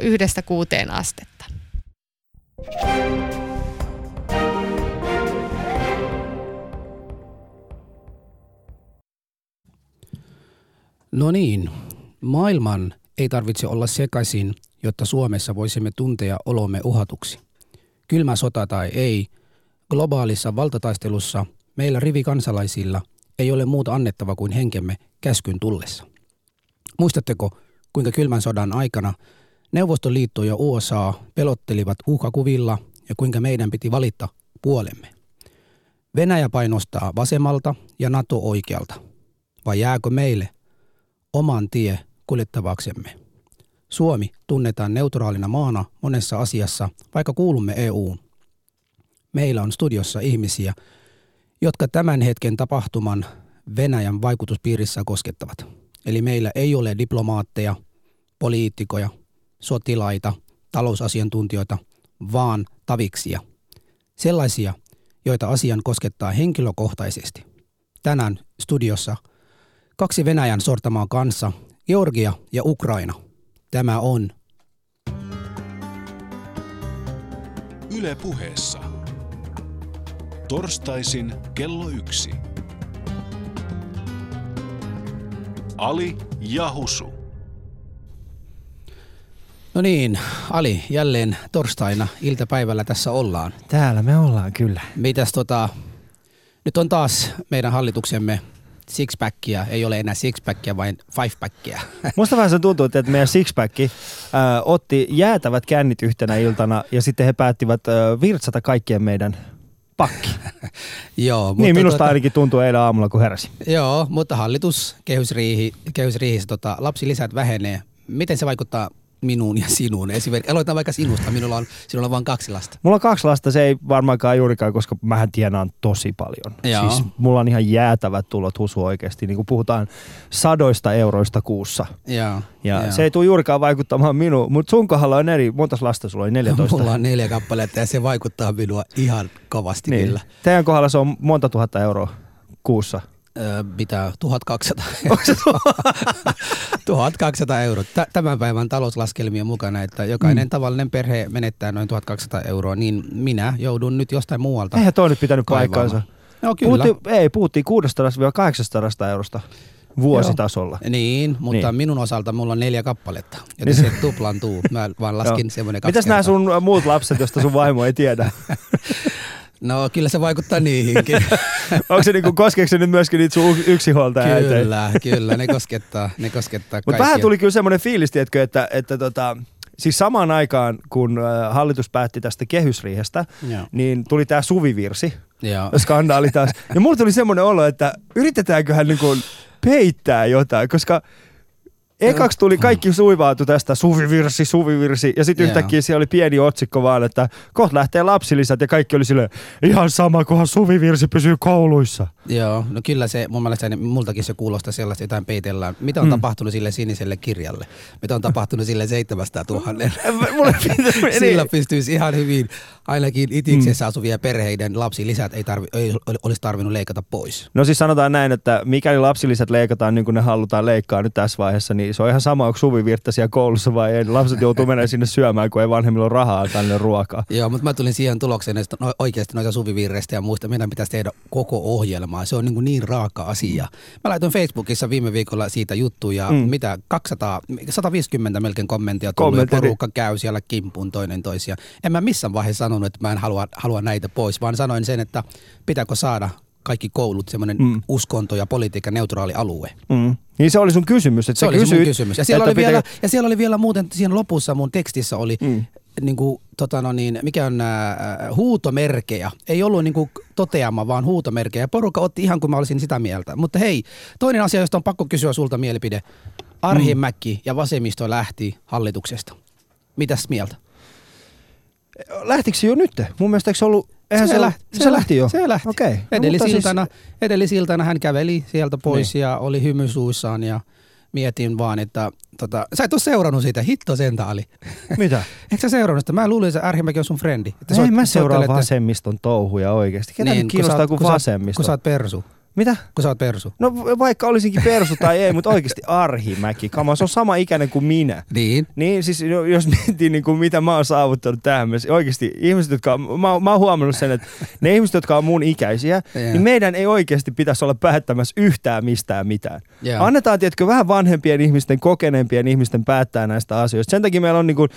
yhdestä kuuteen astetta. No niin, maailman ei tarvitse olla sekaisin, jotta Suomessa voisimme tuntea olomme uhatuksi. Kylmä sota tai ei, globaalissa valtataistelussa meillä rivikansalaisilla ei ole muuta annettava kuin henkemme käskyn tullessa. Muistatteko, kuinka kylmän sodan aikana Neuvostoliitto ja USA pelottelivat uhkakuvilla ja kuinka meidän piti valita puolemme? Venäjä painostaa vasemmalta ja NATO oikealta. Vai jääkö meille oman tie kuljettavaksemme? Suomi tunnetaan neutraalina maana monessa asiassa, vaikka kuulumme EUun. Meillä on studiossa ihmisiä, jotka tämän hetken tapahtuman Venäjän vaikutuspiirissä koskettavat. Eli meillä ei ole diplomaatteja, poliitikoja, sotilaita, talousasiantuntijoita, vaan taviksia. Sellaisia, joita asian koskettaa henkilökohtaisesti. Tänään studiossa kaksi Venäjän sortamaa kanssa, Georgia ja Ukraina. Tämä on Yle puheessa. Torstaisin kello yksi. Ali Jahusu. No niin, Ali, jälleen torstaina iltapäivällä tässä ollaan. Täällä me ollaan kyllä. Mitäs tota, nyt on taas meidän hallituksemme sixpackia, ei ole enää sixpackia, vain fivepackia. Musta vähän se tuntuu, että meidän sixpack äh, otti jäätävät kännit yhtenä iltana ja sitten he päättivät äh, virtsata kaikkien meidän pakki. Joo, mutta niin minusta tota, ainakin tuntuu eilen aamulla, kun heräsi. Joo, mutta hallitus, kehysriihi, kehysriihissä tota, lapsilisät vähenee. Miten se vaikuttaa minuun ja sinuun? Esimerkiksi, aloitetaan vaikka sinusta, minulla on, sinulla on vain kaksi lasta. Mulla on kaksi lasta, se ei varmaankaan juurikaan, koska mähän tienaan tosi paljon. Joo. Siis mulla on ihan jäätävät tulot husu oikeasti, niin kuin puhutaan sadoista euroista kuussa. Joo, Ja joo. se ei tule juurikaan vaikuttamaan minuun, mutta sun kohdalla on eri, monta lasta sulla oli 14? Mulla on neljä kappaletta ja se vaikuttaa minua ihan kovasti niin. kyllä. Teidän kohdalla se on monta tuhatta euroa kuussa. Mitä 1200 1200 euroa. Tä- Tämän päivän talouslaskelmien mukana, että jokainen mm. tavallinen perhe menettää noin 1200 euroa, niin minä joudun nyt jostain muualta. Eihän toi nyt pitänyt Kaivaamaan. paikkaansa. No kyllä. Puhuttiin, ei, puhuttiin 600-800 eurosta vuositasolla. Niin, mutta niin. Minun osalta mulla on neljä kappaletta, joten Niin se tuplantuu. Mä vaan laskin Joo. semmoinen kaksi Mitäs nämä sun muut lapset, josta sun vaimo ei tiedä? No kyllä se vaikuttaa niihinkin. Onko se niinku, koskeeko se nyt myöskin niitä sun yksinhuoltaja kyllä, kyllä, ne koskettaa, ne koskettaa Mutta vähän tuli kyllä semmoinen fiilis, tiedätkö, että, että tota, siis samaan aikaan, kun äh, hallitus päätti tästä kehysriihestä, Joo. niin tuli tämä suvivirsi, Joo. skandaali taas. Ja mulla tuli semmoinen olo, että yritetäänköhän niinku peittää jotain, koska ekaksi tuli kaikki suivaatu tästä suvivirsi, suvivirsi, ja sitten yhtäkkiä siellä oli pieni otsikko vaan, että kohta lähtee lapsilisät, ja kaikki oli silleen, ihan sama, kunhan suvivirsi pysyy kouluissa. Joo, no kyllä se, mun mielestä ne- multakin se kuulostaa sellaista, jotain peitellään. Mitä on mm. tapahtunut sille siniselle kirjalle? Mitä on tapahtunut sille 700 000? Mulle Sillä niin. pystyisi ihan hyvin, ainakin itiksessä mm. asuvia perheiden lapsilisät ei, tarvi, ei ol- olisi tarvinnut leikata pois. No siis sanotaan näin, että mikäli lapsilisät leikataan niin kuin ne halutaan leikkaa nyt tässä vaiheessa, niin se on ihan sama, onko suvivirta siellä koulussa vai ei. Lapset joutuu menemään sinne syömään, kun ei vanhemmilla ole rahaa tänne ruokaa. Joo, mutta mä tulin siihen tulokseen, että no, oikeasti noita suvivirreistä ja muista meidän pitäisi tehdä koko ohjelmaa. Se on niin, kuin niin raaka asia. Mä laitoin Facebookissa viime viikolla siitä juttuja, mm. Mm. mitä 200, 150 melkein kommenttia Kommentteja. Porukka käy siellä kimppuun toinen toisia. En mä missään vaiheessa sanonut, että mä en halua, halua näitä pois, vaan sanoin sen, että pitääkö saada kaikki koulut semmoinen mm. Uskonto- ja politiikan neutraali alue. Mm. Niin se oli sun kysymys, että Se oli mun kysyit, kysymys. Ja siellä, oli vielä, pitääkö- ja siellä oli vielä muuten, siinä lopussa mun tekstissä oli, mm. Mm. niin kuin, tota no niin, mikä on äh, huutomerkejä. Ei ollut niin kuin toteama, vaan huutomerkejä. Porukka otti ihan kuin mä olisin sitä mieltä. Mutta hei, toinen asia, josta on pakko kysyä sulta mielipide. Arhimäki mm. ja vasemmisto lähti hallituksesta. Mitäs mieltä? Lähtikö se jo nyt? Mun mielestä eikö se ollut, eihän se, lähti, se, lähti jo? Se lähti. Okei. No, Edellisiltana, edellisiltana hän käveli sieltä pois niin. ja oli hymysuissaan ja mietin vaan, että tota, sä et ole seurannut siitä, hitto oli. Siis, mitä? Eikö sä seurannut sitä? Mä luulin, että Arhimäki on sun frendi. Että Ei soit- mä seuraa soittelette- vasemmiston touhuja oikeasti. Ketä niin, nyt kun sä kiinnostaa kuin kun sä vasemmisto? Kun sä oot persu. Mitä? kun sä oot persu. No vaikka olisinkin persu tai ei, mutta oikeasti Arhimäki. Kama, se on sama ikäinen kuin minä. Niin. Niin, siis jo- jos miettii niin kuin mitä mä oon saavuttanut tähän mennessä, oikeasti ihmiset, jotka, mä, oon- mä oon huomannut sen, että ne ihmiset, jotka on mun ikäisiä, Joo. niin meidän ei oikeasti pitäisi olla päättämässä yhtään mistään mitään. Joo. Annetaan, tiedätkö, vähän vanhempien ihmisten, kokeneempien ihmisten päättää näistä asioista. Sen takia meillä on niin kuin,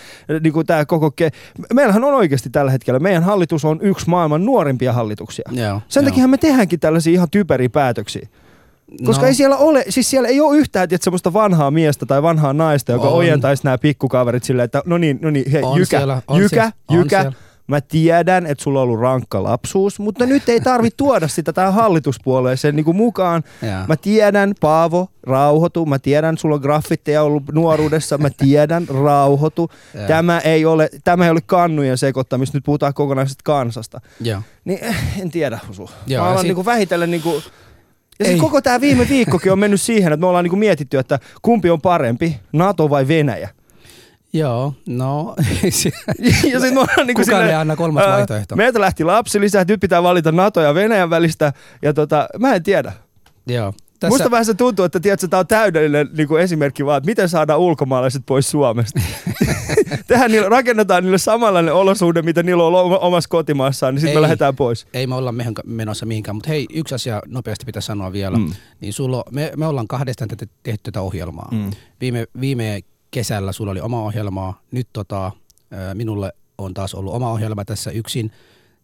niin kuin tämä koko... Ke- Meillähän on oikeasti tällä hetkellä, meidän hallitus on yksi maailman nuorimpia hallituksia. Joo, Sen joo. takia me tehdäänkin tällaisia ihan typeriä päätöksiä. Koska No. ei siellä ole, siis siellä ei ole yhtään tiedät, semmoista vanhaa miestä tai vanhaa naista, joka On. ojentaisi nämä pikkukaverit silleen, että no niin, no niin, hei, On jykä, siellä, on jykä, siellä, on jykä. siellä. Mä tiedän, että sulla on ollut rankka lapsuus, mutta nyt ei tarvi tuoda sitä tähän hallituspuolueeseen niin kuin mukaan. Mä tiedän, Paavo, rauhoitu. Mä tiedän, sulla on graffitteja ollut nuoruudessa. Mä tiedän, rauhoitu. Tämä ei ole, tämä ei ole kannujen sekoittamista. Nyt puhutaan kokonaisesta kansasta. Joo. Niin eh, en tiedä, Husu. Joo, ja mä alan sit- niinku vähitellen niinku... Ja Ei. siis koko tämä viime viikkokin on mennyt siihen, että me ollaan niinku mietitty, että kumpi on parempi, NATO vai Venäjä. Joo, no. ja sit me ollaan niinku Kukaan ei anna kolmas ää, vaihtoehto. Meiltä lähti lapsilisä, nyt pitää valita NATO ja Venäjän välistä. Ja tota, mä en tiedä. Joo. Tässä... Musta vähän se tuntuu, että tiedätkö, tämä on täydellinen niin kuin esimerkki vaan, että miten saadaan ulkomaalaiset pois Suomesta. Tehdään niille, rakennetaan niille samanlainen olosuhde, mitä niillä on ollut omassa kotimaassaan, niin sitten me lähdetään pois. ei me olla menossa mihinkään, mutta hei, yksi asia nopeasti pitää sanoa vielä. Mm. Niin sulla, on- me, me ollaan kahdestaan tehty tätä ohjelmaa. Mm. Viime, viime kesällä sulla oli oma ohjelma, nyt tota, minulle on taas ollut oma ohjelma tässä yksin.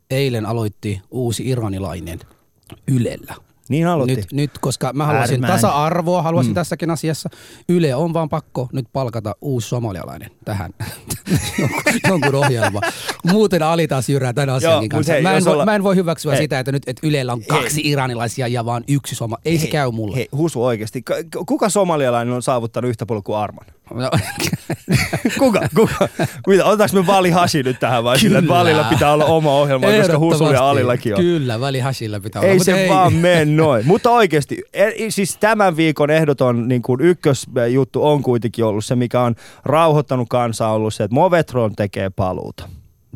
Eilen aloitti uusi iranilainen Ylellä. Niin aloitti. Nyt, nyt, koska mä haluaisin Äärimmäinen. tasa-arvoa, haluaisin Mm. tässäkin asiassa. Yle on vaan pakko nyt palkata uusi somalialainen tähän jonkun, jonkun ohjelma. Muuten Ali taas jyrää tämän asiankin mut kanssa. hei, mä, en voi, olla- mä en voi hyväksyä Hei. sitä, että nyt että Ylellä on kaksi iranilaisia ja vaan yksi soma. Ei se käy mulle. Hei, Husu oikeasti. Kuka somalialainen on saavuttanut yhtä kuin Arman? No, Kuka? Kuka? Mitä, otetaanko me Vali Hashi nyt tähän vai sillä, että Kyllä. Valilla pitää olla oma ohjelma, koska Husulla ja. Alillakin on? Kyllä, väli Hashilla pitää olla. Ei se vaan mene noin. Mutta oikeasti, e- siis tämän viikon ehdoton niin kuin ykkösjuttu on kuitenkin ollut se, mikä on rauhoittanut kansaa ollut se, että Movetron tekee paluuta.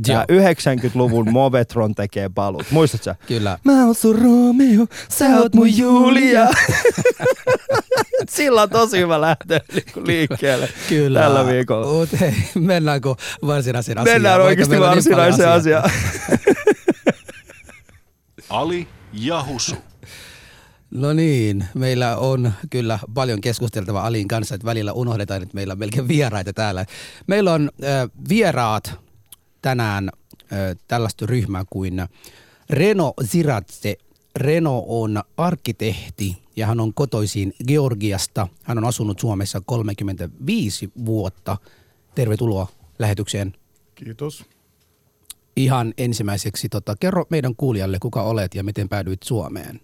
Joo. Tää 90-luvun Movetron tekee paluuta. Muistatko sä? Kyllä. Mä oon sun Romeo, sä oot mun Julia. Sillä on tosi hyvä lähteä niinku liikkeelle Kyllä. tällä viikolla. Mut hei, mennäänkö varsinaiseen asiaan? Mennään oikeasti meillä on niin varsinaiseen asiaa. asiaan. Ali ja Husu. No niin, meillä on kyllä paljon keskusteltavaa Alin kanssa, että välillä unohdetaan, että meillä on melkein vieraita täällä. Meillä on äh, vieraat tänään tällaista ryhmää kuin Reno Ziratse. Reno on arkkitehti ja hän on kotoisin Georgiasta. Hän on asunut Suomessa 35 vuotta. Tervetuloa lähetykseen. Kiitos. Ihan ensimmäiseksi, tota, kerro meidän kuulijalle, kuka olet ja miten päädyit Suomeen.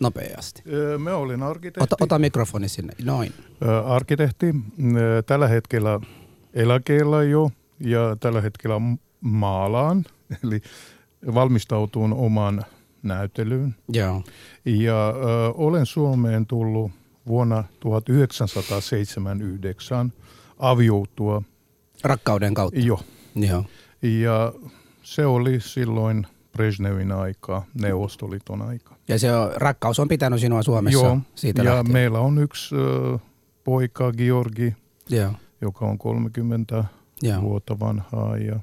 Nopeasti. Me olin arkkitehti. Ota, ota mikrofoni sinne. Noin. Arkkitehti. Tällä hetkellä eläkeellä jo ja tällä hetkellä maalaan, eli valmistautuun oman näytelyyn. Joo. Ja ö, olen Suomeen tullut vuonna 1979 avioutua Rakkauden kautta. jo. Joo. Ja se oli silloin Brezhnevin aikaa, Neuvostoliiton aikaa. Ja se on, rakkaus on pitänyt sinua Suomessa Joo, siitä ja lähtien. meillä on yksi ö, poika, Georgi, Joo. joka on 30 Joo. vuotta vanhaa. Ja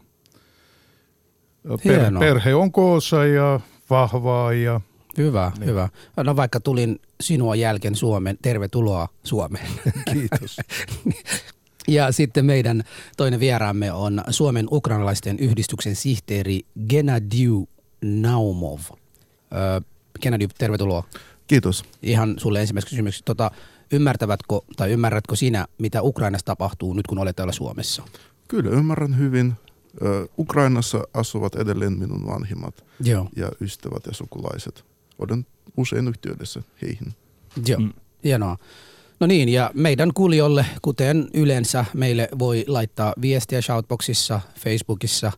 per, perhe on koossa ja vahvaa ja Hyvä, niin. hyvä. No vaikka tulin sinua jälkeen Suomeen, tervetuloa Suomeen. kiitos. Ja sitten meidän toinen vieraamme on Suomen ukrainalaisten yhdistyksen sihteeri Gennadiy Naumov. Öö, Gennadiy, tervetuloa. Kiitos. Ihan sulle ensimmäiseksi kysymyksi. Tota, ymmärtävätkö tai ymmärrätkö sinä, mitä Ukrainassa tapahtuu nyt, kun olet täällä Suomessa? Kyllä ymmärrän hyvin. Ukrainassa asuvat edelleen minun vanhimmat Joo. ja ystävät ja sukulaiset. Olen usein yhteydessä heihin. Joo, mm. hienoa. No niin, ja meidän kuulijoille, kuten yleensä, meille voi laittaa viestiä Shoutboxissa, Facebookissa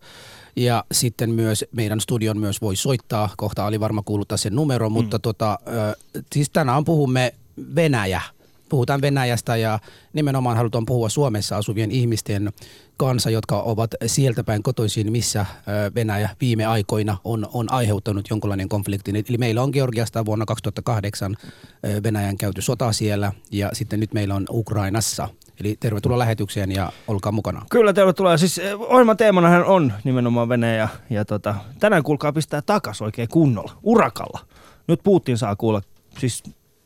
ja sitten myös meidän studion myös voi soittaa. Kohta oli varma kuuluttaa sen numero, mm. mutta tota, siis tänään puhumme Venäjä puhutaan Venäjästä ja nimenomaan halutaan puhua Suomessa asuvien ihmisten kanssa, jotka ovat sieltä päin kotoisin, missä Venäjä viime aikoina on, on aiheuttanut jonkinlainen konflikti. Eli meillä on Georgiasta vuonna 2008 ö, Venäjän käyty sota siellä ja sitten nyt meillä on Ukrainassa. Eli tervetuloa lähetykseen ja olkaa mukana. Kyllä, tervetuloa. Siis ohjelman teemanahan on nimenomaan Venäjä ja, ja tota, tänään kuulkaa pistää takas oikein kunnolla, urakalla. Nyt Putin saa kuulla, siis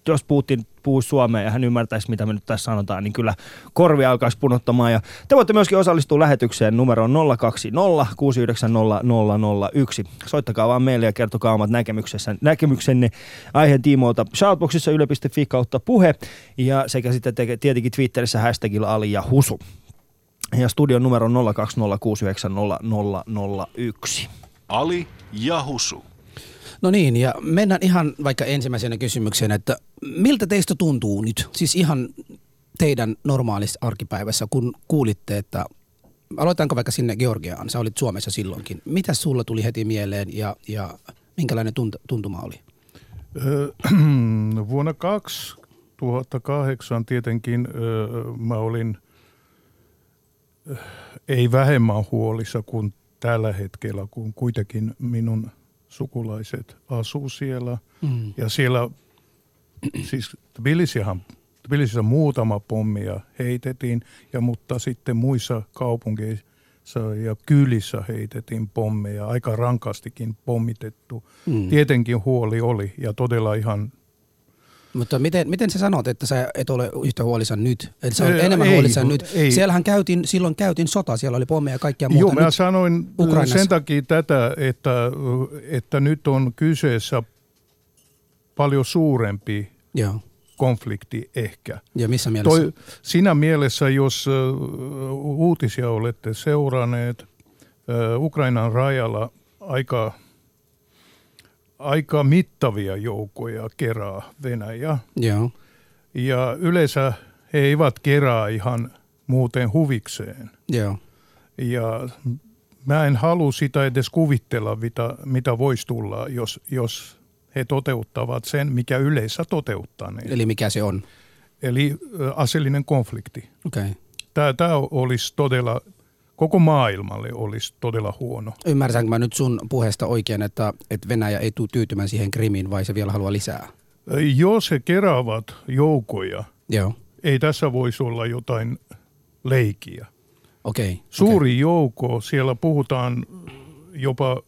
jos Putin puhuisi suomea ja hän ymmärtäisi, mitä me nyt tässä sanotaan, niin kyllä korvi alkaisi punottamaan. Ja te voitte myöskin osallistua lähetykseen numeroon 020 690 001. Soittakaa vaan meille ja kertokaa omat näkemyksenne aiheen tiimoilta shoutboxissa yle.fi kautta puhe ja sekä sitten te- tietenkin Twitterissä hashtagilla Ali ja Husu. Ja studion numero on 020690001. Ali ja Husu. No niin, ja mennään ihan vaikka ensimmäisenä kysymykseen, että miltä teistä tuntuu nyt, siis ihan teidän normaalissa arkipäivässä, kun kuulitte, että aloitetaanko vaikka sinne Georgiaan, sä olit Suomessa silloinkin. Mitä sulla tuli heti mieleen ja, ja minkälainen tunt- tuntuma oli? Vuonna 2008 tietenkin mä olin ei vähemmän huolissa kuin tällä hetkellä, kun kuitenkin minun sukulaiset asuu siellä. Mm. Ja siellä, siis Tbilisihan, Tbilisissä muutama pommia heitettiin, ja, mutta sitten muissa kaupungeissa ja kylissä heitettiin pommeja, aika rankastikin pommitettu. Mm. Tietenkin huoli oli ja todella ihan Mutta miten, miten sä sanot, että sä et ole yhtä huolissaan nyt? Että sä olet enemmän ei, huolissaan nyt. ei. Siellähän käytiin, silloin käytiin sota, siellä oli pommeja ja kaikkia muuta. Joo, mä nyt, sanoin Ukrainassa. sen takia tätä, että, että nyt on kyseessä paljon suurempi joo. konflikti ehkä. Ja missä mielessä? Toi, siinä mielessä, jos ö, uutisia olette seuranneet, Ukrainan rajalla aika, aika mittavia joukkoja kerää Venäjä. Joo. Ja yleensä he eivät kerää ihan muuten huvikseen. Joo. Ja mä en halua sitä edes kuvitella, mitä, mitä voisi tulla, jos, jos he toteuttavat sen, mikä yleensä toteuttaa ne. Eli mikä se on? Eli aseellinen konflikti. Okei. Okay. Tämä, tämä olisi todella, koko maailmalle olisi todella huono. Ymmärsänkö mä nyt sun puheesta oikein, että, että Venäjä ei tule tyytymään siihen Krimiin, vai se vielä haluaa lisää? Jos he keräävät joukoja, Joo. ei tässä voisi olla jotain leikiä. Okay. Suuri joukko, siellä puhutaan jopa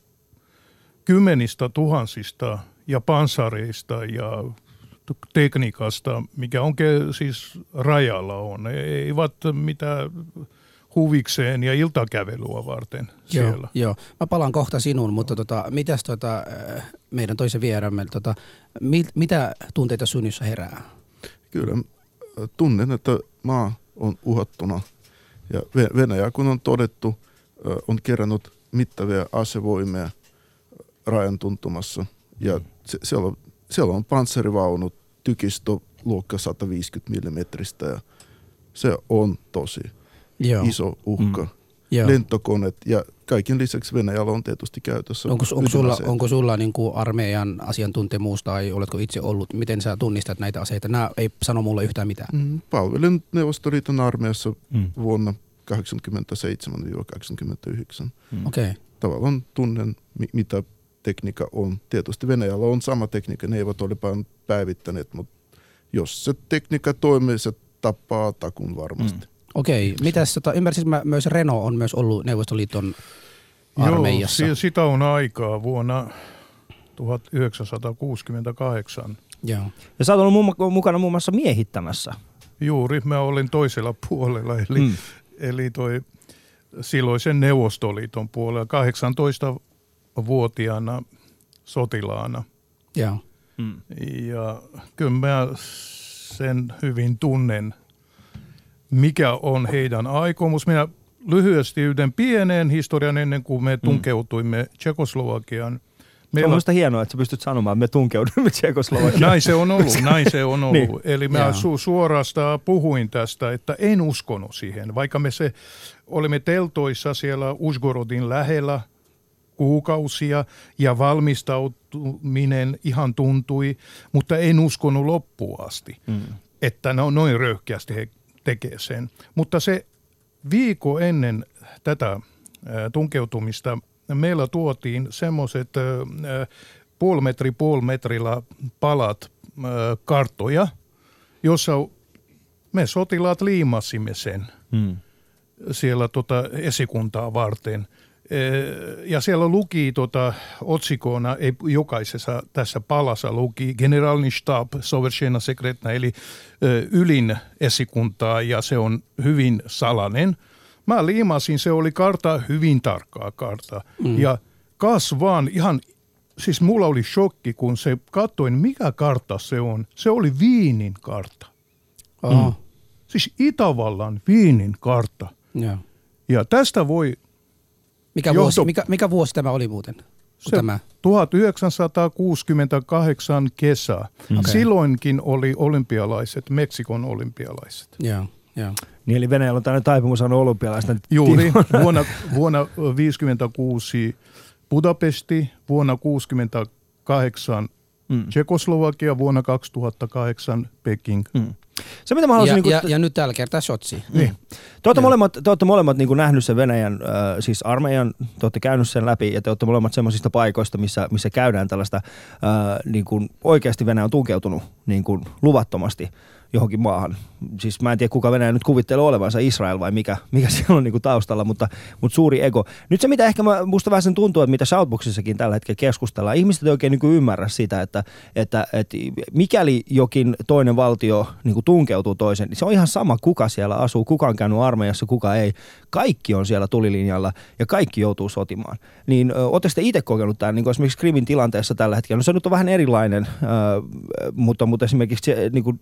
kymmenistä tuhansista ja pansareista ja tekniikasta, mikä on siis rajalla on. Eivät mitään huvikseen ja iltakävelyä varten Joo, siellä. joo. Mä palaan kohta sinuun, mutta tota, mitäs tota, äh, meidän toisen vieraamme, tota, mit, mitä tunteita sunnissa herää? Kyllä tunnen, että maa on uhattuna. Ja Ve- Venäjä, kun on todettu, on kerännyt mittavia asevoimia rajan tuntumassa. Ja se, siellä, on, siellä on panssarivaunut, tykistö luokka 150 mm. Ja se on tosi Joo. iso uhka. Mm. joo. Lentokoneet ja kaiken lisäksi Venäjällä on tietysti käytössä Onko, onko sulla, onko sulla niin kuin armeijan asiantuntemus tai oletko itse ollut, miten sä tunnistat näitä aseita? Nämä ei sano mulle yhtään mitään. Mm, Palvelin Neuvostoliiton armeijassa Mm. vuonna 87-89. Mm. Okei, okay. Tavallaan tunnen, mi- mitä tekniikka on. Tietysti Venäjällä on sama tekniikka, ne eivät ole vaan päivittäneet, mutta jos se tekniikka toimii, se tappaa takun varmasti. Mm. Okei. Mitäs, tota, ymmärsin mä myös Renault on myös ollut Neuvostoliiton armeijassa. Joo, si- sitä on aikaa vuonna 1968. Joo. Ja sä oot ollut mukana muun muassa miehittämässä. Juuri, mä olin toisella puolella, eli, mm. eli toi silloisen Neuvostoliiton puolella 18-vuotiaana sotilaana. Joo. Mm. Ja kyllä mä sen hyvin tunnen, mikä on heidän aikomus. Minä lyhyesti yhden pienen historian ennen kuin me tunkeutuimme Tsekoslovakian. Se on minusta hienoa, että sä pystyt sanomaan, että me tunkeudumme Tsekoslovakiaan. Näin se on ollut, näin se on ollut. Niin. Eli mä su- suorastaan puhuin tästä, että en uskonut siihen, vaikka me se olimme teltoissa siellä Usgorodin lähellä kuukausia ja valmistautuminen ihan tuntui, mutta en uskonut loppuun asti. Mm. että ne on noin röyhkeästi he tekee sen. Mutta se viikko ennen tätä ää, tunkeutumista meillä tuotiin semmoiset puoli metri puoli metrillä palat ää, karttoja, jossa me sotilaat liimasimme sen Mm. siellä tota esikuntaa varten. Ja siellä luki tota, otsikona, ei jokaisessa tässä palassa luki Generalni Stab Sovershena Sekretna, eli ö, ylin esikuntaa ja se on hyvin salainen. Mä liimasin, se oli karta, hyvin tarkkaa karta. Mm. Ja kas vaan ihan, siis mulla oli shokki, kun se katsoin, mikä kartta se on. Se oli Viinin kartta. Oho. Siis Itävallan Viinin kartta. Joo. Ja tästä voi Mikä, Johto- vuosi, mikä, mikä vuosi tämä oli muuten? Se- Tämä? 1968 kesä. Okei. Silloinkin oli olympialaiset, Meksikon olympialaiset. Joo, joo. Niin eli Venäjällä on tämmöinen taipumus saanut olympialaista. Juuri vuonna, vuonna 56 Budapesti, vuonna 68 Mm. Tsekoslovakia, vuonna 2008 Peking. Mm. Se mitä mä haluaisin... Ja, niin kuin, ja, ja nyt tällä kertaa shotsi. Niin. Te olette Joo. molemmat, te olette molemmat niin kuin nähnyt sen Venäjän, äh, siis armeijan, te olette käynyt sen läpi ja te olette molemmat semmoisista paikoista, missä, missä käydään tällaista, äh, niin kuin oikeasti Venäjä on tunkeutunut niin kuin luvattomasti johonkin maahan. Siis mä en tiedä, kuka Venäjä nyt kuvittelee olevansa Israel vai mikä, mikä siellä on niin kuin taustalla, mutta, mutta suuri ego. Nyt se, mitä ehkä mä, musta vähän sen tuntuu, että mitä Shoutboxissakin tällä hetkellä keskustellaan, ihmiset ei oikein niin kuin ymmärrä sitä, että, että, että mikäli jokin toinen valtio niin kuin tunkeutuu toisen, niin se on ihan sama, kuka siellä asuu, kuka on käynyt armeijassa, kuka ei. Kaikki on siellä tulilinjalla ja kaikki joutuu sotimaan. Niin oletteko te itse kokenut tämän niin kuin esimerkiksi Krimin tilanteessa tällä hetkellä? No se nyt on vähän erilainen, äh, mutta, mutta esimerkiksi niin kuin,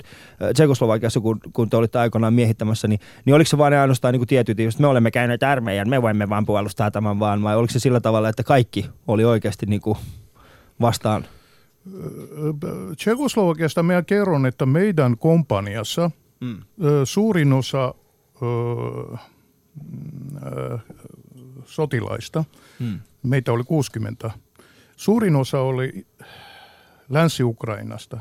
Tsekoslovakiassa, kun, kun te olitte aikoinaan miehittämässä, niin, niin oliko se vain ainoastaan niin tietyt ihmiset, me olemme käyneet armeijan, me voimme vaan puolustaa tämän vaan, vai oliko se sillä tavalla, että kaikki oli oikeasti niin kuin vastaan? Tsekoslovakiasta minä kerron, että meidän kompaniassa Mm. suurin osa ö, ö, sotilaista, Mm. meitä oli 60, suurin osa oli Länsi-Ukrainasta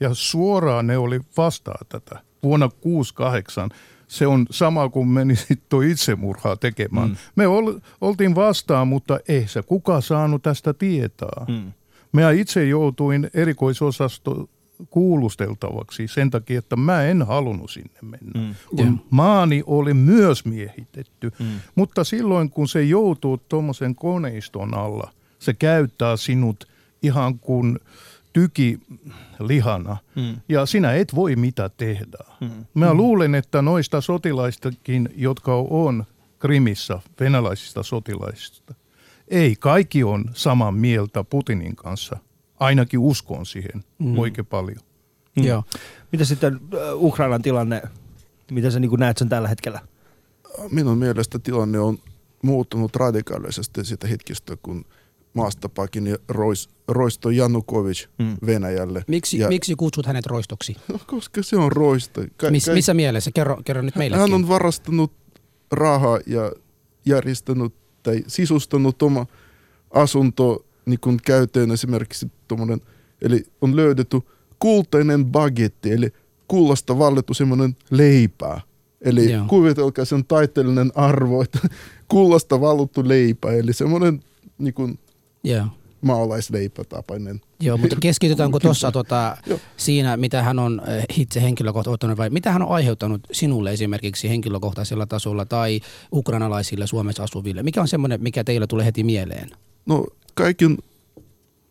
ja suoraan ne oli vastaa tätä vuonna 68. Se on sama kuin menisit tuo itsemurhaa tekemään. Mm. Me ol, oltiin vastaan, mutta ei se kuka saanut tästä tietää. Mm. Mä itse joutuin erikoisosasto kuulusteltavaksi sen takia, että mä en halunnut sinne mennä. Mm. Kun maani oli myös miehitetty. Mm. Mutta silloin kun se joutuu tuommoisen koneiston alla, se käyttää sinut ihan kuin tyki lihana. Mm. Ja sinä et voi mitä tehdä. Mm. Mä luulen, että noista sotilaistakin, jotka on Krimissä, venäläisistä sotilaisista, ei kaikki on samaa mieltä Putinin kanssa. Ainakin uskon siihen mm. oikein paljon. Mm. Joo. Mitä sitten äh, Ukrainan tilanne, miten sä niin näet sen tällä hetkellä? Minun mielestä tilanne on muuttunut radikaalisesti sitä hetkestä, kun maasta pakeni Rois, Roisto Janukovic Mm. Venäjälle. Miksi, Ja- miksi kutsut hänet roistoksi? No, koska se on Roisto. Ka- Mis, ka- missä mielessä? Kerro, kerro nyt meillekin. Hän on varastanut rahaa ja järjestänyt tai sisustanut oma asunto niin kuin käyttöön esimerkiksi tommonen, eli on löydetty kultainen bagetti, eli kullasta vallettu semmoinen leipää. Eli Joo. kuvitelkaa sen taiteellinen arvo, että kullasta valluttu leipä, eli semmoinen niin kuin Joo. maalaisleipätapainen. Joo, mutta keskitytäänkö tuossa tota, Joo. siinä, mitä hän on eh, itse henkilökohtaisesti, vai mitä hän on aiheuttanut sinulle esimerkiksi henkilökohtaisella tasolla tai ukrainalaisille Suomessa asuville? Mikä on semmoinen, mikä teillä tulee heti mieleen? No kaiken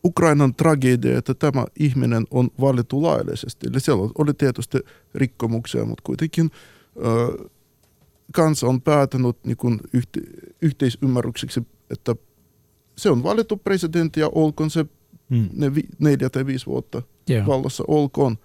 Ukrainan tragedia, että tämä ihminen on valittu laillisesti. Eli siellä oli tietysti rikkomuksia, mutta kuitenkin ö, kansa on päätänyt niin kuin yhte, yhteisymmärrykseksi, että se on valittu presidentti ja olkoon se Mm. ne vi, neljä tai viisi vuotta Joo. vallassa olkoon.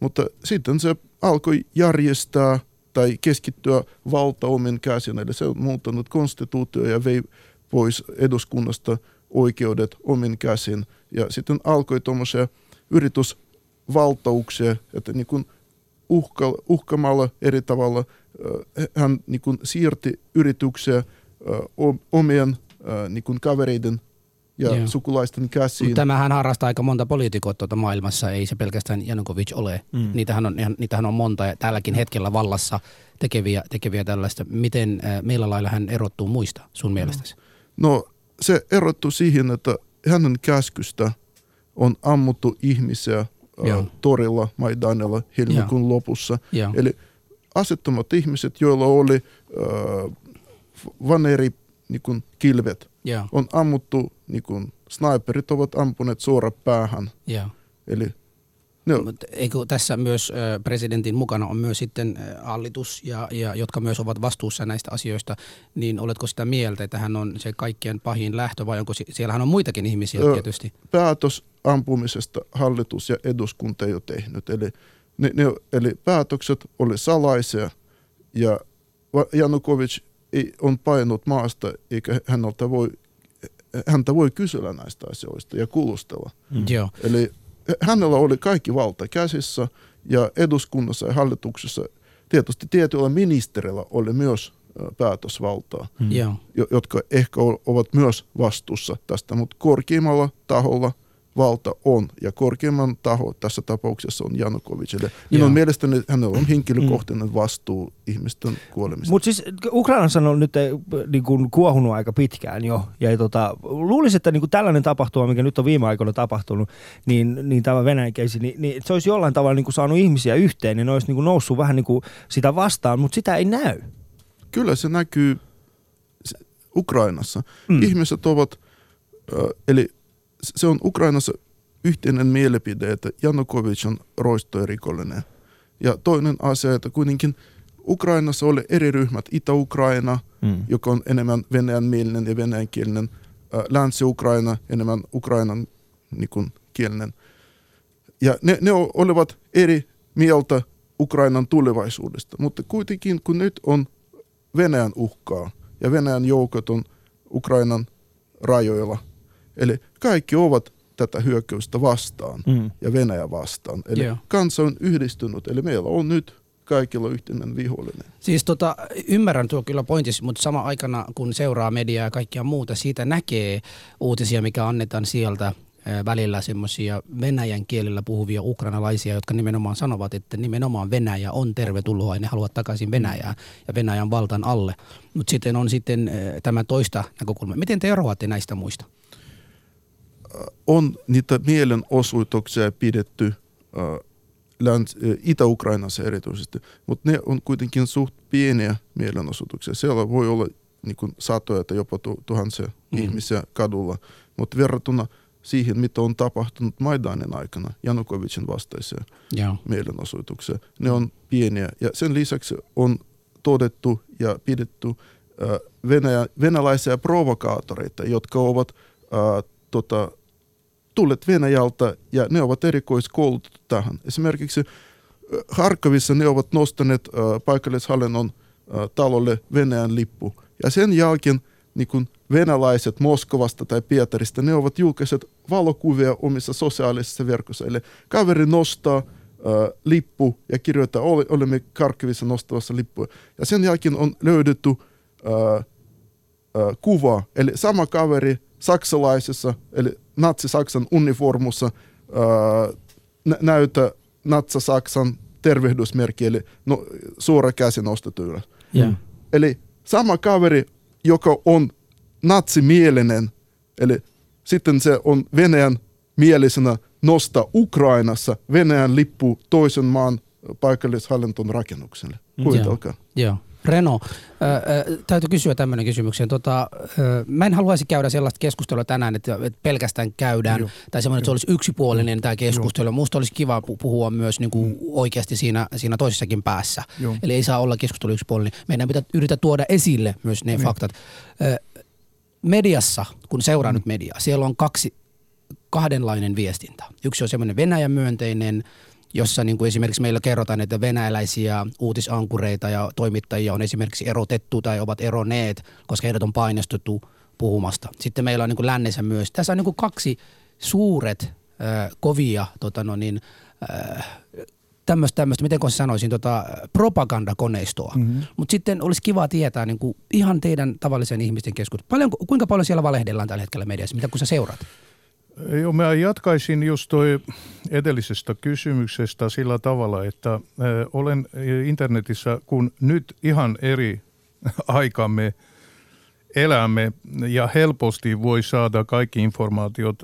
Mutta sitten se alkoi järjestää tai keskittyä valta omin käsin, eli se on muuttanut konstituutio ja vei pois eduskunnasta oikeudet omin käsin. Ja sitten alkoi tuommoisia yritysvaltauksia, että niin kuin uhka, uhkamalla eri tavalla hän niin kuin siirti yrityksiä omien niin kuin kavereiden ja Joo. sukulaisten käsiin. Tämähän harrastaa aika monta poliitikot tuota maailmassa, ei se pelkästään Janukovic ole. Mm. Niitähän, on, ihan- niitähän on monta ja tälläkin hetkellä vallassa tekeviä, tekeviä tällaista. Miten äh, meillä lailla hän erottuu muista sun mielestäsi? No se erottuu siihen, että hänen käskystä on ammuttu ihmisiä ä, Joo. torilla Maidanilla helmikuun lopussa. Joo. Eli asettomat ihmiset, joilla oli äh, vaneri niin kuin kilvet, Joo, on ammuttu, niin kuin sniperit ovat ampuneet suoraan päähän. joo. Eli ne on, Mutta eikö tässä myös presidentin mukana on myös sitten hallitus, ja, ja, jotka myös ovat vastuussa näistä asioista, niin oletko sitä mieltä, että hän on se kaikkien pahin lähtö, vai onko si- siellähän on muitakin ihmisiä Ö, tietysti? päätös ampumisesta hallitus ja eduskunta ei ole tehnyt. Eli, ne, ne, eli päätökset oli salaisia ja Janukovic ei, on painut maasta eikä häneltä voi, häntä voi kysellä näistä asioista ja kuulustella. Mm. Joo, Eli hänellä oli kaikki valta käsissä ja eduskunnassa ja hallituksessa tietysti tietyllä ministerillä oli myös päätösvaltaa, Mm. jotka ehkä ovat myös vastuussa tästä, mutta korkeimmalla taholla valta on ja korkeimman taho tässä tapauksessa on Janukovic. Eli minun Joo. mielestäni hänellä on henkilökohtainen vastuu ihmisten kuolemista. Mutta siis Ukrainassa on nyt eh, niin kuin kuohunut aika pitkään jo. Ja tota, luulisin, että niin kuin tällainen tapahtuma, mikä nyt on viime aikoina tapahtunut, niin, niin tämä Venäjän keisi, niin, niin se olisi jollain tavalla niin kuin saanut ihmisiä yhteen, niin ne olisi niin kuin noussut vähän niin kuin sitä vastaan, mutta sitä ei näy. Kyllä se näkyy Ukrainassa. Mm. Mm. Ihmiset ovat, eli se on Ukrainassa yhteinen mielipide, että Janukovic on roistoerikollinen. Ja toinen asia, että kuitenkin Ukrainassa oli eri ryhmät, Itä-Ukraina, Mm. joka on enemmän venäjänmielinen ja venäjänkielinen, Länsi-Ukraina enemmän ukrainan niin kuin, kielinen. Ja ne, ne olivat eri mieltä Ukrainan tulevaisuudesta, mutta kuitenkin kun nyt on Venäjän uhkaa ja Venäjän joukot on Ukrainan rajoilla, eli kaikki ovat tätä hyökkäystä vastaan Mm. ja Venäjä vastaan. Eli Joo. kansa on yhdistynyt, eli meillä on nyt kaikilla yhteinen vihollinen. Siis tota, ymmärrän tuo kyllä pointis, mutta sama aikana kun seuraa mediaa ja kaikkia muuta, siitä näkee uutisia, mikä annetaan sieltä välillä semmoisia venäjän kielellä puhuvia ukrainalaisia, jotka nimenomaan sanovat, että nimenomaan Venäjä on tervetuloa ja ne haluavat takaisin Venäjää ja Venäjän valtan alle. Mutta sitten on sitten tämä toista näkökulmaa. Miten te eroatte näistä muista? On niitä mielenosoituksia pidetty äh, Itä-Ukrainassa erityisesti, mutta ne on kuitenkin suht pieniä mielenosoituksia. Siellä voi olla niin kuin satoja tai jopa tu- tuhansia Mm. ihmisiä kadulla, mutta verrattuna siihen, mitä on tapahtunut Maidanin aikana, Janukovicin vastaisia Joo. mielenosoituksia, ne on pieniä. Ja sen lisäksi on todettu ja pidetty äh, Venäjä, venäläisiä provokaattoreita, jotka ovat äh, tota, tulleet Venäjältä ja ne ovat erikoiskoulutettu tähän. Esimerkiksi Harkovissa ne ovat nostaneet paikallishallinnon talolle Venäjän lippu. Ja sen jälkeen niin kun venäläiset Moskovasta tai Pietarista, ne ovat julkaiset valokuvia omissa sosiaalisissa verkoissa. Eli kaveri nostaa äh, lippu ja kirjoittaa, "Oli- olemme Karkivissa nostavassa lippua. Ja sen jälkeen on löydetty äh, äh, kuva, eli sama kaveri saksalaisessa, eli natsi-Saksan uniformussa äh, nä- näytä natsa-Saksan tervehdysmerkki, eli no, suora käsi nostettu ylös. Joo. Eli sama kaveri, joka on natsimielinen, eli sitten se on Venäjän mielisenä nostaa Ukrainassa Venäjän lippu toisen maan paikallishallinton rakennukselle. Kuvitelkaa. Joo. Reno, äh, täytyy kysyä tämmöinen kysymyksen. Tota, äh, mä en haluaisi käydä sellaista keskustelua tänään, että, että pelkästään käydään, Joo. tai semmoinen, että se olisi yksipuolinen tämä keskustelu. Musta olisi kiva pu- puhua myös niin kuin oikeasti siinä, siinä toisessakin päässä. Joo. Eli ei saa olla keskustelu yksipuolinen. Meidän pitää yrittää tuoda esille myös ne Niin. faktat. Äh, mediassa, kun seuraa nyt mediaa, siellä on kaksi, kahdenlainen viestintä. Yksi on semmoinen Venäjän myönteinen, jossa niin kuin esimerkiksi meillä kerrotaan, että venäläisiä uutisankureita ja toimittajia on esimerkiksi erotettu tai ovat eronneet, koska heidät on painostettu puhumasta. Sitten meillä on niin kuin lännessä myös. Tässä on niin kuin kaksi suuret äh, kovia tota no niin, äh, tämmöistä, tämmöistä, miten sanoisin, tota, propagandakoneistoa. Mm-hmm. Mutta sitten olisi kiva tietää niin kuin ihan teidän tavallisen ihmisten keskuudessa. Paljon, kuinka paljon siellä valehdellaan tällä hetkellä mediassa, mitä kun sä seuraat? Joo, mä jatkaisin just toi edellisestä kysymyksestä sillä tavalla, että olen internetissä, kun nyt ihan eri aikamme elämme ja helposti voi saada kaikki informaatiot.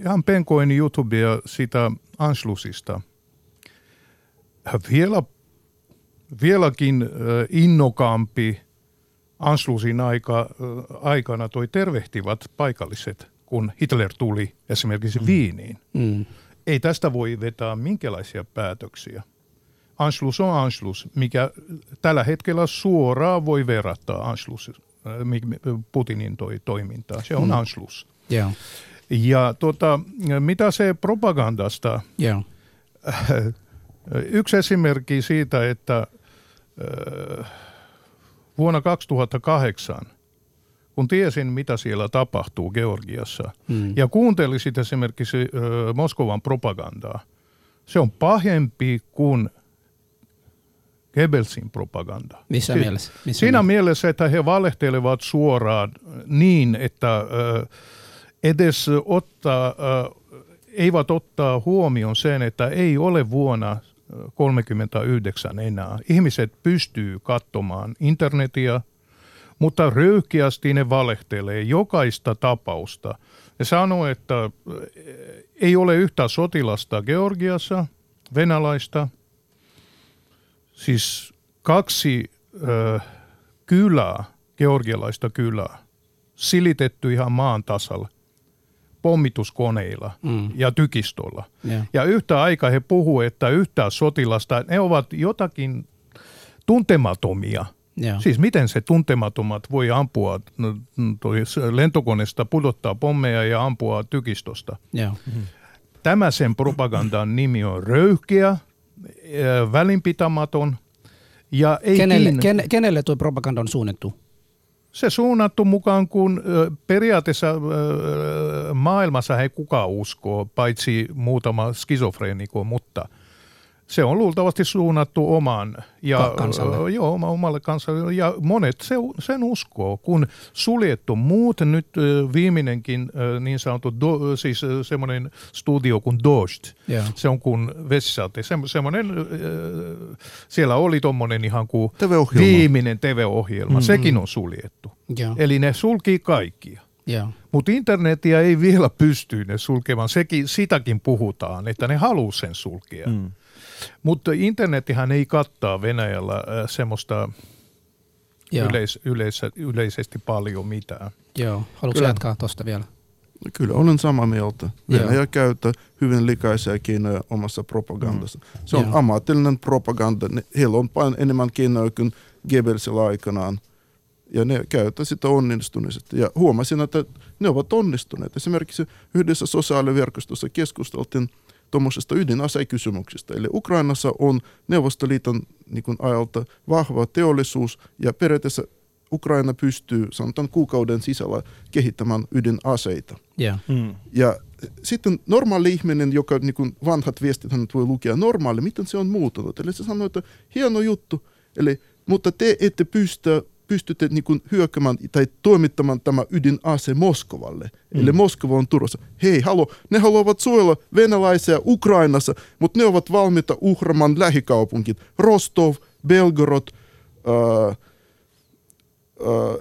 Ihan penkoin YouTubea sitä Anschlussista. Vielä, vieläkin innokampi Anschlussin aika, aikana toi tervehtivät paikalliset – kun Hitler tuli esimerkiksi mm. Viiniin. Mm. Ei tästä voi vetää minkälaisia päätöksiä. Anschluss on Anschluss, mikä tällä hetkellä suoraan voi verrata Anschluss, äh, Putinin toi toimintaa. Se on mm. Anschluss. Yeah. Ja tota, mitä se propagandasta? Yeah. Yksi esimerkki siitä, että äh, vuonna 2008 kun tiesin, mitä siellä tapahtuu Georgiassa, mm. ja kuuntelisit esimerkiksi ö, Moskovan propagandaa, se on pahempi kuin Goebbelsin propaganda. Missä si- mielessä? Missä Siinä mielessä? mielessä, että he valehtelevat suoraan niin, että ö, edes ottaa, ö, eivät ottaa huomioon sen, että ei ole vuonna 39 enää. Ihmiset pystyy katsomaan internetiä, mutta röyhkeästi ne valehtelee jokaista tapausta. Ne sanoo, että eh, ei ole yhtä sotilasta Georgiassa, venäläistä, siis kaksi ö, kylää, georgialaista kylää, silitetty ihan maan tasalla pommituskoneilla mm. ja tykistolla. Yeah. Ja yhtä aikaa he puhuu, että yhtä sotilasta, ne ovat jotakin tuntematomia – Joo. Siis miten se tuntematommat voi ampua no, toi lentokoneesta, pudottaa pommeja ja ampua tykistosta. Joo. Mm-hmm. Tämä sen propagandan nimi on röyhkeä, välinpitämätön ja ei kenelle, ken, kenelle tuo propaganda on suunnattu? Se suunnattu mukaan, kun periaatteessa maailmassa ei kukaan uskoo, paitsi muutama skisofreeniko, mutta – se on luultavasti suunnattu omaan ja, kansalle. Joo, omalle kansalle. Ja monet se, sen uskoo, kun suljettu muut, nyt viimeinenkin niin sanottu, do, siis semmoinen studio kuin Dost, yeah. se on kuin vessisate, se, semmoinen, siellä oli tuommoinen ihan kuin TV-ohjelma. viimeinen TV-ohjelma, mm-hmm. sekin on suljettu. Yeah. Eli ne sulkii kaikkia. Yeah. Mutta internetiä ei vielä pysty ne sulkemaan, Sekin, sitäkin puhutaan, että ne haluaa sen sulkea. Mm. Mutta internetihän ei kattaa Venäjällä äh, semmoista yleis, yleis, yleisesti paljon mitään. Joo, haluatko Kyllä. jatkaa tuosta vielä? Kyllä, olen samaa mieltä. Venäjä Joo. käyttää hyvin likaisia keinoja omassa propagandassa. Mm. Se on Joo. ammatillinen propaganda. Heillä on paljon enemmän keinoja kuin Goebbelsilla aikanaan. Ja ne käyttävät sitä onnistuneesti. Ja huomasin, että ne ovat onnistuneet. Esimerkiksi yhdessä sosiaaliverkostossa keskusteltiin – tuommoisesta ydinasekysymyksestä. Eli Ukrainassa on Neuvostoliiton niin kuin ajalta vahva teollisuus ja periaatteessa Ukraina pystyy sanotaan kuukauden sisällä kehittämään ydinaseita. Yeah. Mm. Ja sitten normaali ihminen, joka niin kuin vanhat viestit hän voi lukea, normaali, miten se on muuttunut. Eli se sanoo, että hieno juttu, eli, mutta te ette pysty pystytte niin kuin hyökkäämään tai toimittamaan tämä ydinase Moskovalle. Mm. Eli Moskova on turvassa. Hei, halo, ne haluavat suojella venäläisiä Ukrainassa, mutta ne ovat valmiita uhramaan lähikaupunkit. Rostov, Belgorod, äh, äh,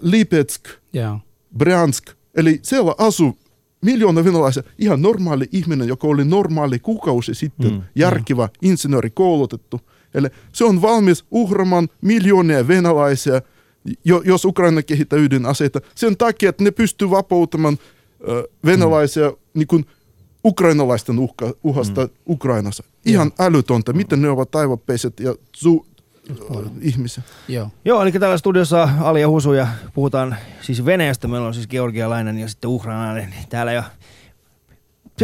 Lipetsk, yeah. Bryansk. Eli siellä asuu miljoona venäläisiä, ihan normaali ihminen, joka oli normaali kuukausi sitten, mm. järkivä, mm. insinööri koulutettu. Eli se on valmis uhramaan miljoonia venäläisiä – jos Ukraina kehittää ydinaseita, sen takia, että ne pystyy vapauttamaan venäläisiä mm. niin kuin ukrainalaisten uhka, uhasta mm. Ukrainassa. Ihan ja. älytöntä, miten ne ovat taivapeiset ja su, ihmisiä. Joo. Joo, eli täällä studiossa Ali ja Husu ja puhutaan siis Venäjästä. Meillä on siis georgialainen ja sitten ukrainalainen täällä jo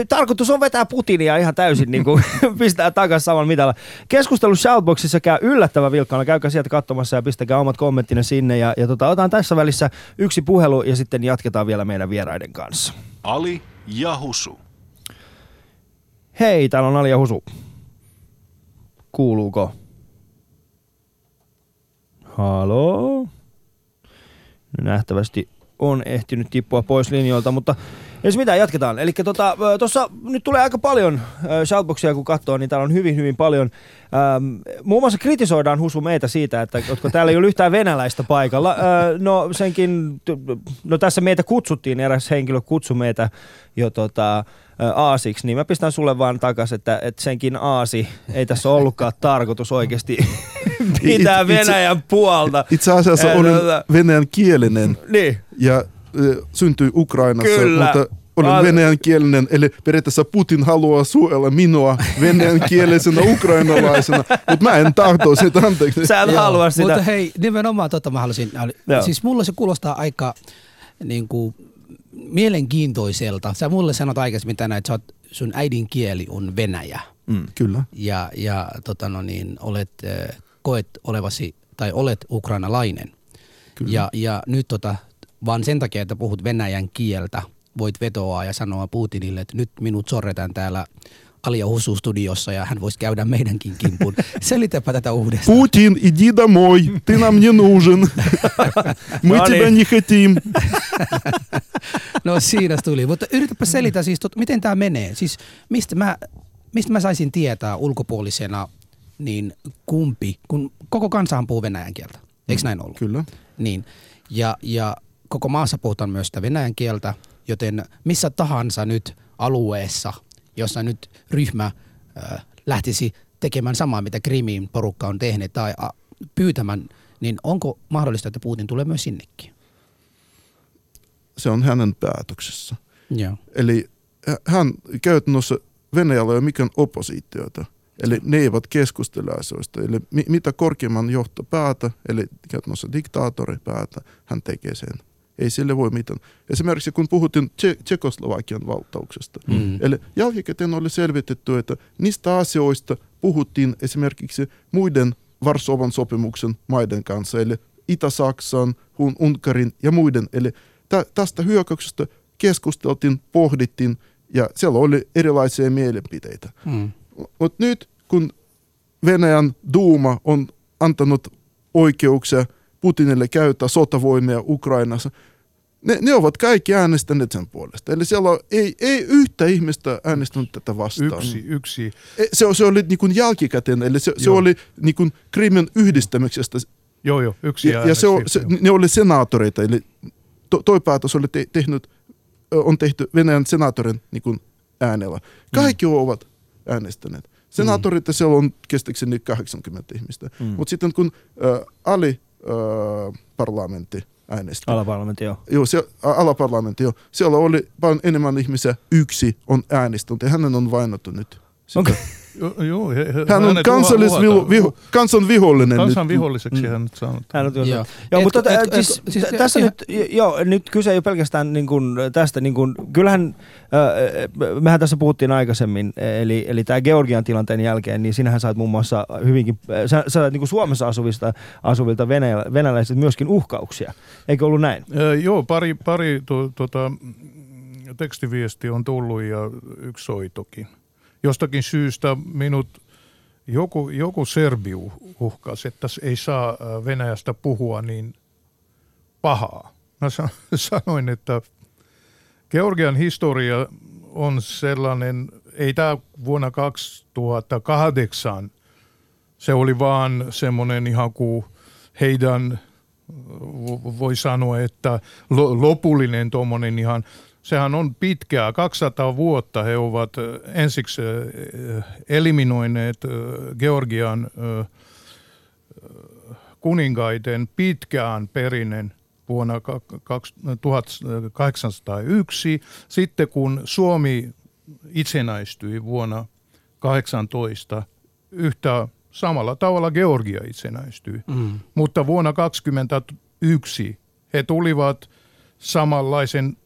tarkoitus on vetää Putinia ihan täysin, niin kuin pistää takaisin saman mitalla. Keskustelu Shoutboxissa käy yllättävän vilkkaana. Käykää sieltä katsomassa ja pistäkää omat kommenttinne sinne. Ja, ja tota, otetaan tässä välissä yksi puhelu ja sitten jatketaan vielä meidän vieraiden kanssa. Ali ja Husu. Hei, täällä on Ali ja Husu. Kuuluuko? Halo? Nähtävästi on ehtinyt tippua pois linjoilta, mutta jos mitä, jatketaan. Eli tuossa tota, nyt tulee aika paljon shoutboxia, kun katsoo, niin täällä on hyvin, hyvin paljon. Ähm, muun muassa kritisoidaan Husu meitä siitä, että koska täällä ei ole yhtään venäläistä paikalla. Äh, no senkin, no tässä meitä kutsuttiin, eräs henkilö kutsui meitä jo tota, aasiksi, niin mä pistän sulle vaan takas, että, että senkin aasi ei tässä ollutkaan tarkoitus oikeasti pitää Venäjän puolta. Itse asiassa olen venäjän kielinen Niin. ja syntyi Ukrainassa, Kyllä. mutta olen Mä- venäjän kielinen, eli periaatteessa Putin haluaa suojella minua venäjän kielisenä ukrainalaisena, mutta mä en tahto sitä, anteeksi. Sä et Joo, halua sitä. Mutta hei, nimenomaan tota mä halusin. Joo. Siis mulle se kuulostaa aika niin kuin, mielenkiintoiselta. Sä mulle sanot aikaisemmin tänään, että sä oot, sun äidinkieli on venäjä. Mm. Kyllä. Ja, ja tota no niin, olet, äh, koet olevasi, tai olet ukrainalainen. Kyllä. Ja, ja nyt tota, vaan sen takia, että puhut venäjän kieltä, voit vetoa ja sanoa Putinille, että nyt minut sorretaan täällä Alia Husu studiossa ja hän voisi käydä meidänkin kimpun. Selitäpä tätä uudestaan. Putin, иди домой, ты нам не нужен. Мы No тебя niin. не хотим. No siinä se tuli. Mutta yritäpä selitä siis, tot, miten tämä menee. Siis mistä mä, mistä mä saisin tietää ulkopuolisena, niin kumpi, kun koko kansahan puhuu venäjän kieltä. Eikö näin ollut? Kyllä. Niin. Ja, ja koko maassa puhutaan myös sitä venäjän kieltä, joten missä tahansa nyt alueessa, jossa nyt ryhmä äh, lähtisi tekemään samaa, mitä Krimin porukka on tehnyt, tai äh, pyytämään, niin onko mahdollista, että Putin tulee myös sinnekin? Se on hänen päätöksessä. Joo. Eli hä- hän käytännössä Venäjällä ei ole mikään oppositiota. Eli ne eivät keskustele asioista. Eli mi- mitä korkeimman johto päätä, eli käytännössä diktaattori päätä, hän tekee sen. Ei sille voi mitään. Esimerkiksi kun puhuttiin Tse- Tsekoslovakian valtauksesta. Mm. Eli jälkikäteen oli selvitetty, että niistä asioista puhuttiin esimerkiksi muiden Varsovan sopimuksen maiden kanssa, eli Itä-Saksan, Hun- Unkarin ja muiden. Eli tä- tästä hyökkäyksestä keskusteltiin, pohdittiin ja siellä oli erilaisia mielipiteitä. Mm. Mutta nyt kun Venäjän Duuma on antanut oikeuksia Putinille käyttää sotavoimia Ukrainassa, ne, ne ovat kaikki äänestäneet sen puolesta. Eli siellä on, ei, ei yhtä ihmistä äänestänyt tätä vastaan. Yksi, yksi. E, Se, se oli niin kuin jälkikäteen, eli se, se oli niin kuin Krimin yhdistämisestä. Joo, joo, yksi Ja, ja se, on, se, ne oli senaattoreita, eli to, toi päätös oli te, tehnyt, on tehty Venäjän senaattorin niin kuin äänellä. Kaikki mm. ovat äänestäneet. Senaattoreita siellä on kestäkseni 80 ihmistä. Mm. Mm. Mutta sitten kun äh, Ali parlamentti äänesti, Alaparlamentti, joo. joo, se, alaparlamentti, joo, siellä oli paljon enemmän ihmisiä, yksi on äänestänyt ja hänen on vainottu nyt. Sitä. Okei. Joo, he, he, Hän on uhataan. viho, kansan vihollinen Kansan nyt. viholliseksi Mm. hän nyt sanoo. Hän on Joo. joo. joo, Et- mutta et- et, et- siis, et- siis se- tässä nyt, joo, nyt kyse ei ole pelkästään niin kuin tästä, niin kuin, kyllähän, äh, mehän tässä puhuttiin aikaisemmin, eli, eli tämä Georgian tilanteen jälkeen, niin sinähän saat muun muassa hyvinkin, äh, sä, sä niin kuin Suomessa asuvista, asuvilta venäjä, venäläisiltä myöskin uhkauksia, eikö ollut näin? Ö, joo, pari, pari tu, tota, mm, tekstiviesti on tullut ja yksi soitokin. Jostakin syystä minut joku, joku serbi uh- uhkasi, että ei saa ö, Venäjästä puhua niin pahaa. Mä sa- sanoin, että Georgian historia on sellainen, ei tämä vuonna 2008, se oli vaan semmoinen ihan kuin heidän vo- voi sanoa, että lo- lopullinen tuommoinen ihan, sehän on pitkää, 200 vuotta he ovat ensiksi eliminoineet Georgian kuningaiden pitkään perinen vuonna ka- kaks- 1801. Sitten kun Suomi itsenäistyi vuonna 18, yhtä samalla tavalla Georgia itsenäistyi. Mm. Mutta vuonna 2021 he tulivat samanlaisen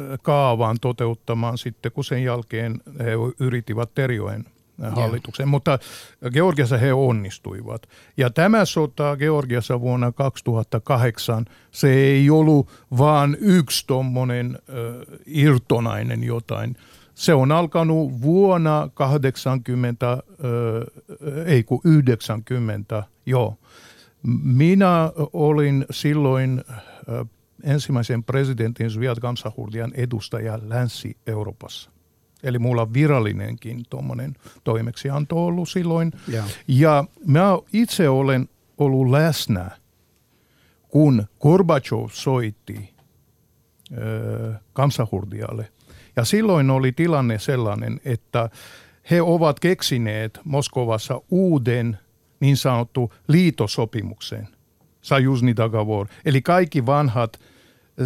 ö, kaavan toteuttamaan sitten, kun sen jälkeen he yrittivät Terjoen hallituksen. Mutta Georgiassa he onnistuivat. Ja tämä sota Georgiassa vuonna 2008, se ei ollut vaan yksi tuommoinen irtonainen jotain. Se on alkanut vuonna 80, äh, ei kun 90, joo. Minä olin silloin äh, ensimmäisen presidentin Sviat Kamsahurdian edustaja Länsi-Euroopassa. Eli mulla on virallinenkin tuommoinen toimeksianto ollut silloin. Joo. Ja mä itse olen ollut läsnä, kun Gorbachev soitti ö, Kamsahurdialle. Ja silloin oli tilanne sellainen, että he ovat keksineet Moskovassa uuden niin sanottu liitosopimuksen, Sajusni Dagavor. Eli kaikki vanhat,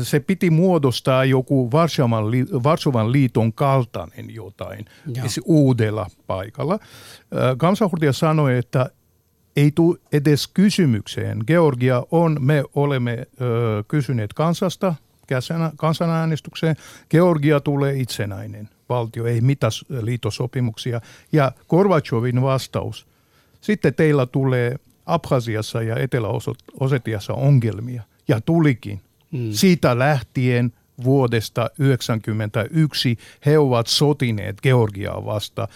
se piti muodostaa joku Varsovan, li, Varsovan liiton kaltainen jotain Joo. se uudella paikalla. Ö, Kamsahurdia sanoi, että ei tule edes kysymykseen. Georgia on, me olemme ö, kysyneet kansasta kansanäänestykseen. Georgia tulee itsenäinen valtio, ei mitään liitosopimuksia. Ja Gorbachevin vastaus, sitten teillä tulee Abhasiassa ja Etelä-Osetiassa ongelmia. Ja tulikin. Mm. Siitä lähtien vuodesta 1991 he ovat sotineet Georgiaa vasta.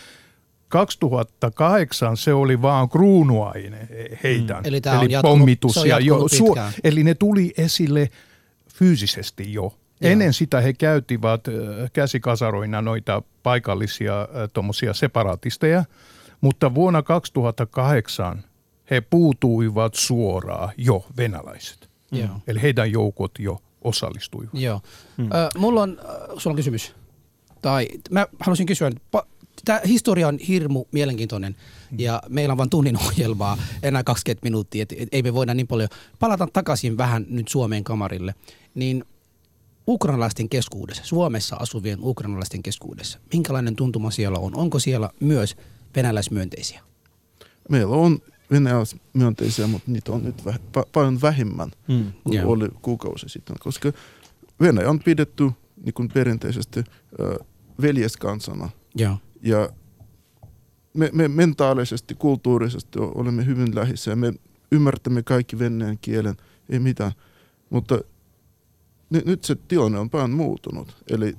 2008 se oli vaan kruunuaine heidän. Mm. Eli tää on jatkunut- pommitus. ja jo, pitkään. eli ne tuli esille fyysisesti jo. Joo. Ennen sitä he käyttivät käsikasaroina noita paikallisia tuommoisia separatisteja, mutta vuonna 2008 he puutuivat suoraan jo venäläiset. Joo. Eli heidän joukot jo osallistuivat. Joo. Hmm. Ö, mulla on, äh, sulla on kysymys. Tai mä haluaisin kysyä, tämä historia on hirmu mielenkiintoinen ja meillä on vain tunnin ohjelmaa, enää 20 minuuttia, et, et ei me voida niin paljon. Palata takaisin vähän nyt Suomeen kamarille. Niin ukrainalaisten keskuudessa, Suomessa asuvien ukrainalaisten keskuudessa, minkälainen tuntuma siellä on? Onko siellä myös venäläismyönteisiä? Meillä on venäläismyönteisiä, mutta niitä on nyt väh- pa- paljon vähemmän Mm. kuin Joo. oli kuukausi sitten, koska Venäjä on pidetty niin kuin perinteisesti ö, veljeskansana Joo. ja me, me mentaalisesti, kulttuurisesti olemme hyvin lähissä ja me ymmärtämme kaikki venäjän kielen, ei mitään, mutta nyt, nyt se tilanne on paljon muuttunut, eli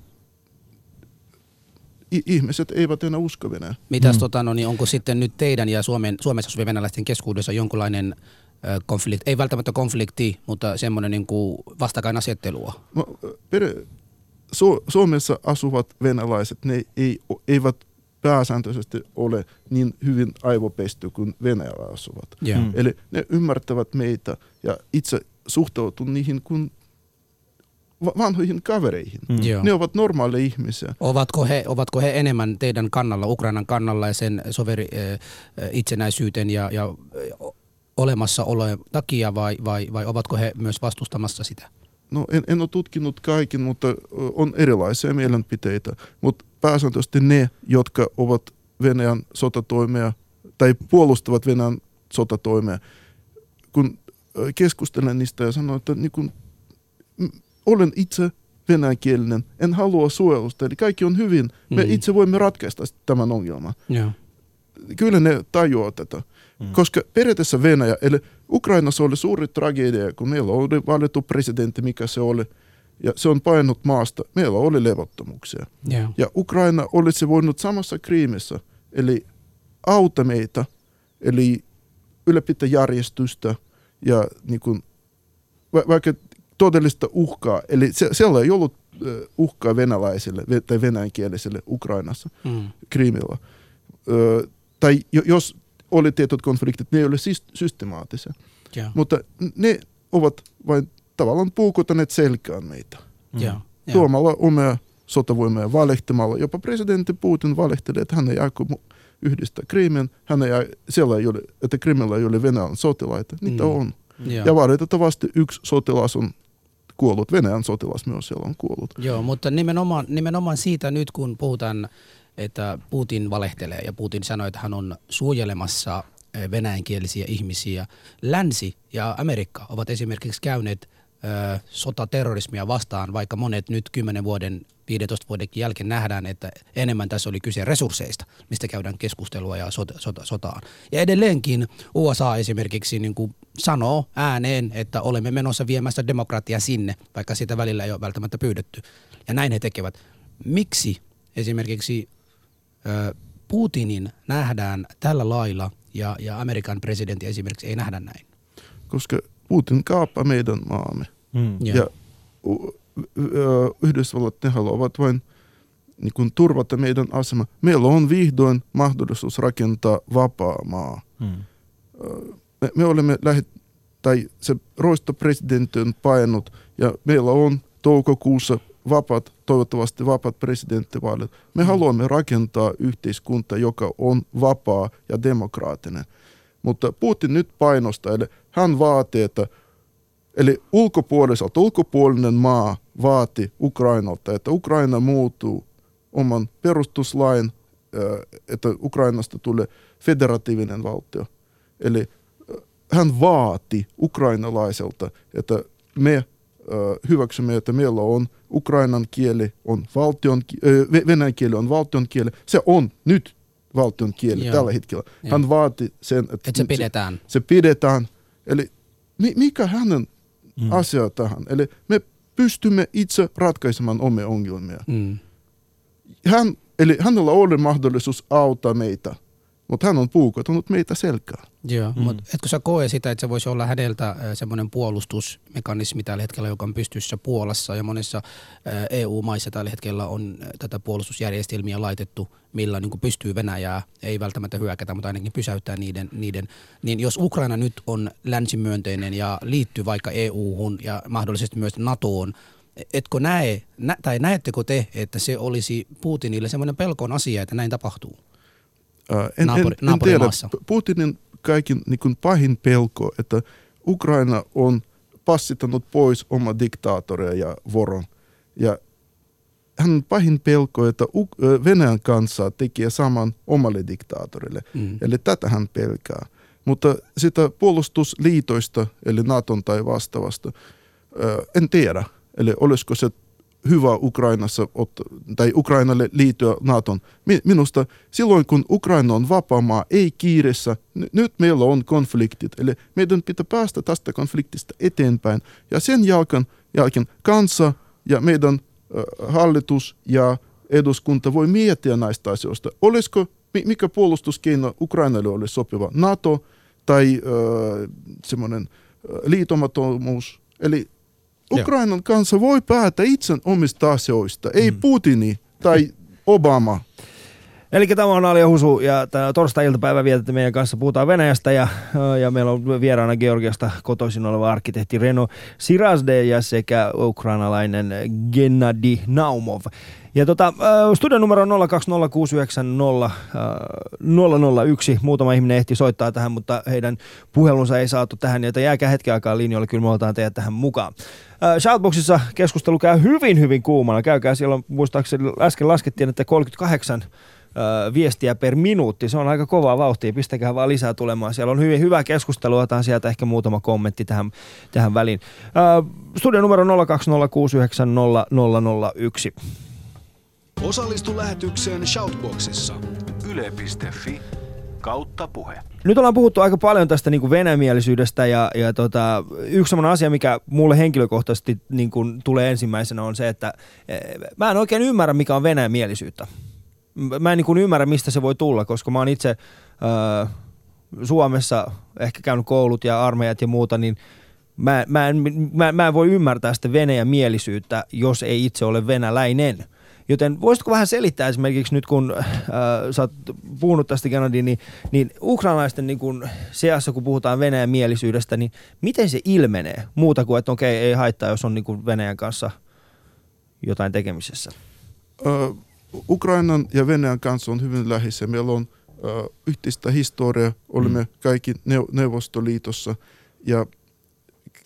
ihmiset eivät enää usko Venäjää. Mitäs Mm. tota, no, niin onko sitten nyt teidän ja Suomen, Suomessa asuvien venäläisten keskuudessa jonkunlainen konflikti, ei välttämättä konflikti, mutta semmoinen niin kuin vastakkainasettelua? No, per, Su- Suomessa asuvat venäläiset, ne ei, eivät pääsääntöisesti ole niin hyvin aivopesty kuin Venäjällä asuvat. Joo. Mm. Eli ne ymmärtävät meitä ja itse suhtautuu niihin kuin vanhoihin kavereihin. Mm. Joo. Ne ovat normaaleja ihmisiä. Ovatko he, ovatko he enemmän teidän kannalla, Ukrainan kannalla ja sen soveri, ö, ö, itsenäisyyden ja, ja olemassaolojen takia vai, vai, vai ovatko he myös vastustamassa sitä? No en, en ole tutkinut kaikin, mutta on erilaisia mielenpiteitä. Mutta pääsääntöisesti ne, jotka ovat Venäjän sotatoimia tai puolustavat Venäjän sotatoimia, kun keskustelen niistä ja sanon, että niin kun, olen itse venäjänkielinen, en halua suojelusta, eli kaikki on hyvin. Me Mm. itse voimme ratkaista tämän ongelman. Joo. Kyllä ne tajuaa tätä. Mm. Koska periaatteessa Venäjä, eli Ukrainassa oli suuri tragedia, kun meillä oli valittu presidentti, mikä se oli, ja se on painut maasta. Meillä oli levottomuuksia. Joo. Ja Ukraina olisi voinut samassa kriimissä, eli auta meitä, eli ylläpitää järjestystä ja niin kuin, va- vaikka todellista uhkaa, eli se, siellä ei ollut uhkaa venäläisille ve- tai venäjänkielisille Ukrainassa. Mm. Krimillä. Ö, tai jo- jos oli tietyt konfliktit, ne ei ole systemaattisia. Joo. Mutta ne ovat vain tavallaan puukotaneet selkään meitä. Mm. Joo. Joo. Tuomalla omia sotavoimia valehtimalla. Jopa presidentti Putin valehteli, että hän ei aikoo mu- yhdistää Krimin. Hän ei, siellä ei ole, että Krimillä ei ole Venäjän sotilaita. Niitä Mm. on. Joo. Ja valitettavasti yksi sotilas on kuollut. Venäjän sotilas myös siellä on kuollut. Joo, mutta nimenomaan, nimenomaan siitä nyt, kun puhutaan, että Putin valehtelee ja Putin sanoi, että hän on suojelemassa eh, venäjänkielisiä ihmisiä. Länsi ja Amerikka ovat esimerkiksi käyneet ö, sotaterrorismia vastaan, vaikka monet nyt 10 vuoden, 15 vuoden jälkeen nähdään, että enemmän tässä oli kyse resursseista, mistä käydään keskustelua ja sota, sota, sotaan. Ja edelleenkin USA esimerkiksi niin kuin sanoo ääneen, että olemme menossa viemässä demokratiaa sinne, vaikka sitä välillä ei ole välttämättä pyydetty. Ja näin he tekevät. Miksi esimerkiksi ö, Putinin nähdään tällä lailla ja, ja Amerikan presidentti esimerkiksi ei nähdä näin. Koska Putin kaapaa meidän maamme. Mm. Ja Yhdysvallat ne haluavat vain niin kuin turvata meidän asema. Meillä on vihdoin mahdollisuus rakentaa vapaa maa. Mm. Me, me olemme lähet, tai se roistopresidentti on painut ja meillä on toukokuussa vapaat, toivottavasti vapaat presidenttivaalit. Me haluamme rakentaa yhteiskunta, joka on vapaa ja demokraattinen. Mutta Putin nyt painostaa, eli hän vaatii, että Eli ulkopuoliselta, ulkopuolinen maa vaati Ukrainalta, että Ukraina muuttuu oman perustuslain, ö, että Ukrainasta tulee federatiivinen valtio. Eli ö, hän vaati ukrainalaiselta, että me ö, hyväksymme, että meillä on ukrainan kieli, on valtion, venäjän kieli on valtion kieli. Se on nyt valtion kieli Joo. tällä hetkellä. Joo. Hän vaati sen, että, Että se pidetään. se pidetään. Eli mi- mikä hänen mm. asia tähän? Eli me pystymme itse ratkaisemaan omia ongelmia. Mm. Hän, eli hänellä oli mahdollisuus auttaa meitä, mutta hän on puukottanut meitä selkää. Joo, mm. mutta etkö sä koe sitä, että se voisi olla häneltä semmoinen puolustusmekanismi tällä hetkellä, joka on pystyssä Puolassa ja monissa EU-maissa tällä hetkellä on tätä puolustusjärjestelmiä laitettu, millä niin kuin pystyy Venäjää, ei välttämättä hyökätä, mutta ainakin pysäyttää niiden, niiden. Niin jos Ukraina nyt on länsimyönteinen ja liittyy vaikka EU-hun ja mahdollisesti myös NATOon, etkö näe, nä, tai näettekö te, että se olisi Putinille semmoinen pelkon asia, että näin tapahtuu? En, Naapuri- en, en tiedä, Putinin kaikin niin kuin pahin pelko, että Ukraina on passittanut pois oma diktaattoria ja voron. Ja hän pahin pelko, että Venäjän kanssa tekee saman omalle diktaattorille. Mm. Eli tätä hän pelkää. Mutta sitä puolustusliitoista, eli Naton tai vastaavasta, en tiedä. Eli olisiko se hyvä Ukrainassa, tai Ukrainalle liittyä Naton. Mi- Minusta silloin, kun Ukraina on vapaa maa, ei kiireessä, n- nyt meillä on konfliktit. Eli meidän pitää päästä tästä konfliktista eteenpäin. Ja sen jälkeen, jälkeen kansa ja meidän ö, hallitus ja eduskunta voi miettiä näistä asioista. Olisiko, mi- mikä puolustuskeino Ukrainalle olisi sopiva? NATO tai ö, semmoinen liitomattomuus? Eli. Ukrainan kanssa voi päättää itse omista asioista, ei Putini tai Obama. Eli tämä on Alia Husu ja torstai-iltapäivä vietetään meidän kanssa. Puhutaan Venäjästä ja, ja meillä on vieraana Georgiasta kotoisin oleva arkkitehti Reno Sirasde ja sekä ukrainalainen Gennady Naumov. Ja tota, studion numero on 020690001. Muutama ihminen ehti soittaa tähän, mutta heidän puhelunsa ei saatu tähän, joten jääkää hetken aikaa linjoille, kyllä me otetaan teidät tähän mukaan. Äh, Shoutboxissa keskustelu käy hyvin, hyvin kuumana. Käykää siellä, muistaakseni äsken laskettiin, että 38 ö, viestiä per minuutti. Se on aika kovaa vauhtia. Pistäkää vaan lisää tulemaan. Siellä on hyvin hyvää keskustelua. Otan sieltä ehkä muutama kommentti tähän, tähän väliin. Studio numero 020690001. Osallistu lähetykseen Shoutboxissa. Yle.fi kautta puhe. Nyt ollaan puhuttu aika paljon tästä niin kuin venäjämielisyydestä ja, ja tota, yksi sellainen asia, mikä mulle henkilökohtaisesti niin kuin tulee ensimmäisenä on se, että eh, mä en oikein ymmärrä, mikä on venäjämielisyyttä. M- Mä en niin kuin ymmärrä, mistä se voi tulla, koska mä oon itse öö, Suomessa ehkä käynyt koulut ja armeijat ja muuta, niin mä, mä, en, mä, mä en voi ymmärtää sitä venäjämielisyyttä, jos ei itse ole venäläinen. Joten voisitko vähän selittää esimerkiksi nyt, kun äh, sä oot puhunut tästä Gennady, niin, niin ukrainalaisten niin kun seassa, kun puhutaan Venäjän mielisyydestä, niin miten se ilmenee muuta kuin, että okei, ei haittaa, jos on niin kuin Venäjän kanssa jotain tekemisessä? Ö, Ukrainan ja Venäjän kanssa on hyvin läheisiä. Meillä on ö, yhteistä historiaa, olimme kaikki neu- Neuvostoliitossa ja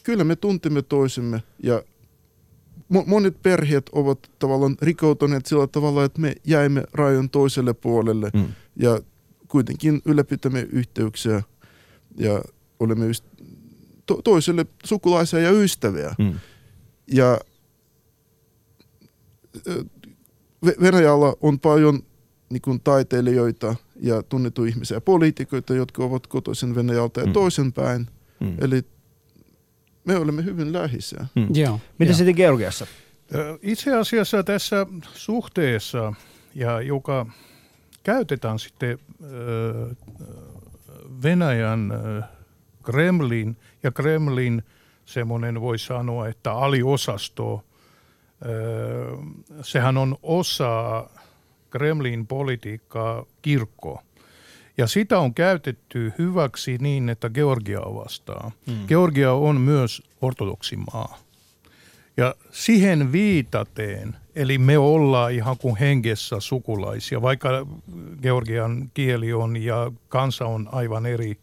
kyllä me tuntemme toisemme ja monet perheet ovat tavallaan rikoutuneet sillä tavalla, että me jäimme rajan toiselle puolelle Mm. ja kuitenkin ylläpitämme yhteyksiä ja olemme yst- to- toiselle sukulaisia ja ystäviä. Mm. Ja Venäjällä on paljon niin kuin, taiteilijoita ja tunnettuja ihmisiä, poliitikoita, jotka ovat kotoisin Venäjältä ja Mm. toisinpäin. Mm. Eli me olemme hyvin läheisiä. Mm. Joo. Miten sitten Georgiassa? Itse asiassa tässä suhteessa ja joka käytetään sitten Venäjän Kremlin ja Kremlin semmoinen voi sanoa, että aliosasto, sehän on osa Kremlin politiikkaa kirkko. Ja sitä on käytetty hyväksi niin, että Georgia vastaan. Mm. Georgia on myös ortodoksimaa. Ja siihen viitateen, eli me ollaan ihan kuin hengessä sukulaisia, vaikka Georgian kieli on ja kansa on aivan eri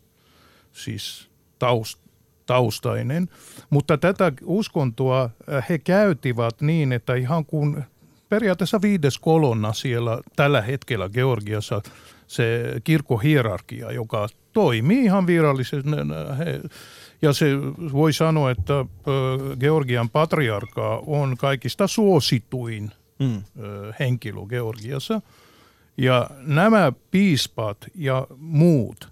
siis taust, taustainen. Mutta tätä uskontoa äh, he käytivät niin, että ihan kuin periaatteessa viides kolonna siellä tällä hetkellä Georgiassa se kirkkohierarkia, joka toimii ihan virallisesti. Ja se voi sanoa, että Georgian patriarka on kaikista suosituin mm. henkilö Georgiassa. Ja nämä piispat ja muut,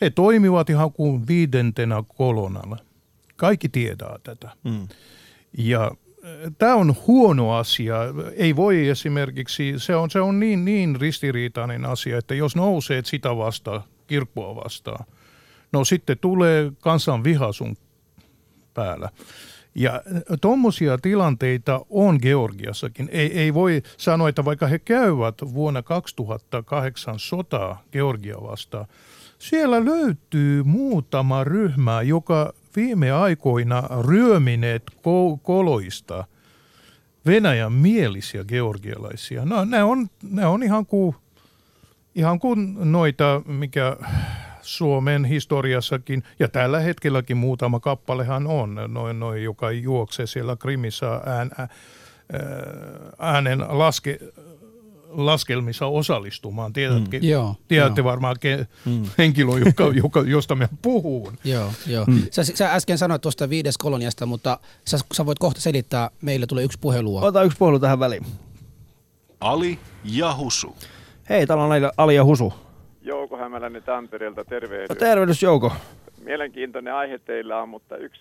he toimivat ihan kuin viidentenä kolonalla. Kaikki tietää tätä. Mm. Ja tämä on huono asia. Ei voi esimerkiksi, se on, se on niin, niin ristiriitainen asia, että jos nousee sitä vastaan, kirkkoa vastaan, no sitten tulee kansan viha sun päällä. Ja tuommoisia tilanteita on Georgiassakin. Ei, ei voi sanoa, että vaikka he käyvät vuonna 2008 sotaa Georgia vastaan, siellä löytyy muutama ryhmä, joka viime aikoina ryömineet koloista Venäjän mielisiä georgialaisia. No, ne, on, ne on ihan kuin, ihan kuin noita, mikä Suomen historiassakin, ja tällä hetkelläkin muutama kappalehan on, noin, noin joka juoksee siellä Krimissä ään, äänen laske, laskelmissa osallistumaan. Tiedätkin, mm. joo, tiedätte joo. varmaan ke, mm. henkilö, joka, joka, josta me puhun. Joo, joo. Mm. Sä, sä äsken sanoit tuosta viides koloniasta, mutta sä, sä voit kohta selittää, meille tulee yksi puhelua. Ota yksi puhelu tähän väliin. Ali ja Husu. Hei, täällä on Ali ja Husu. Jouko Hämäläinen Tampereelta, tervehdys. No, tervehdys Jouko. Mielenkiintoinen aihe teillä on, mutta yksi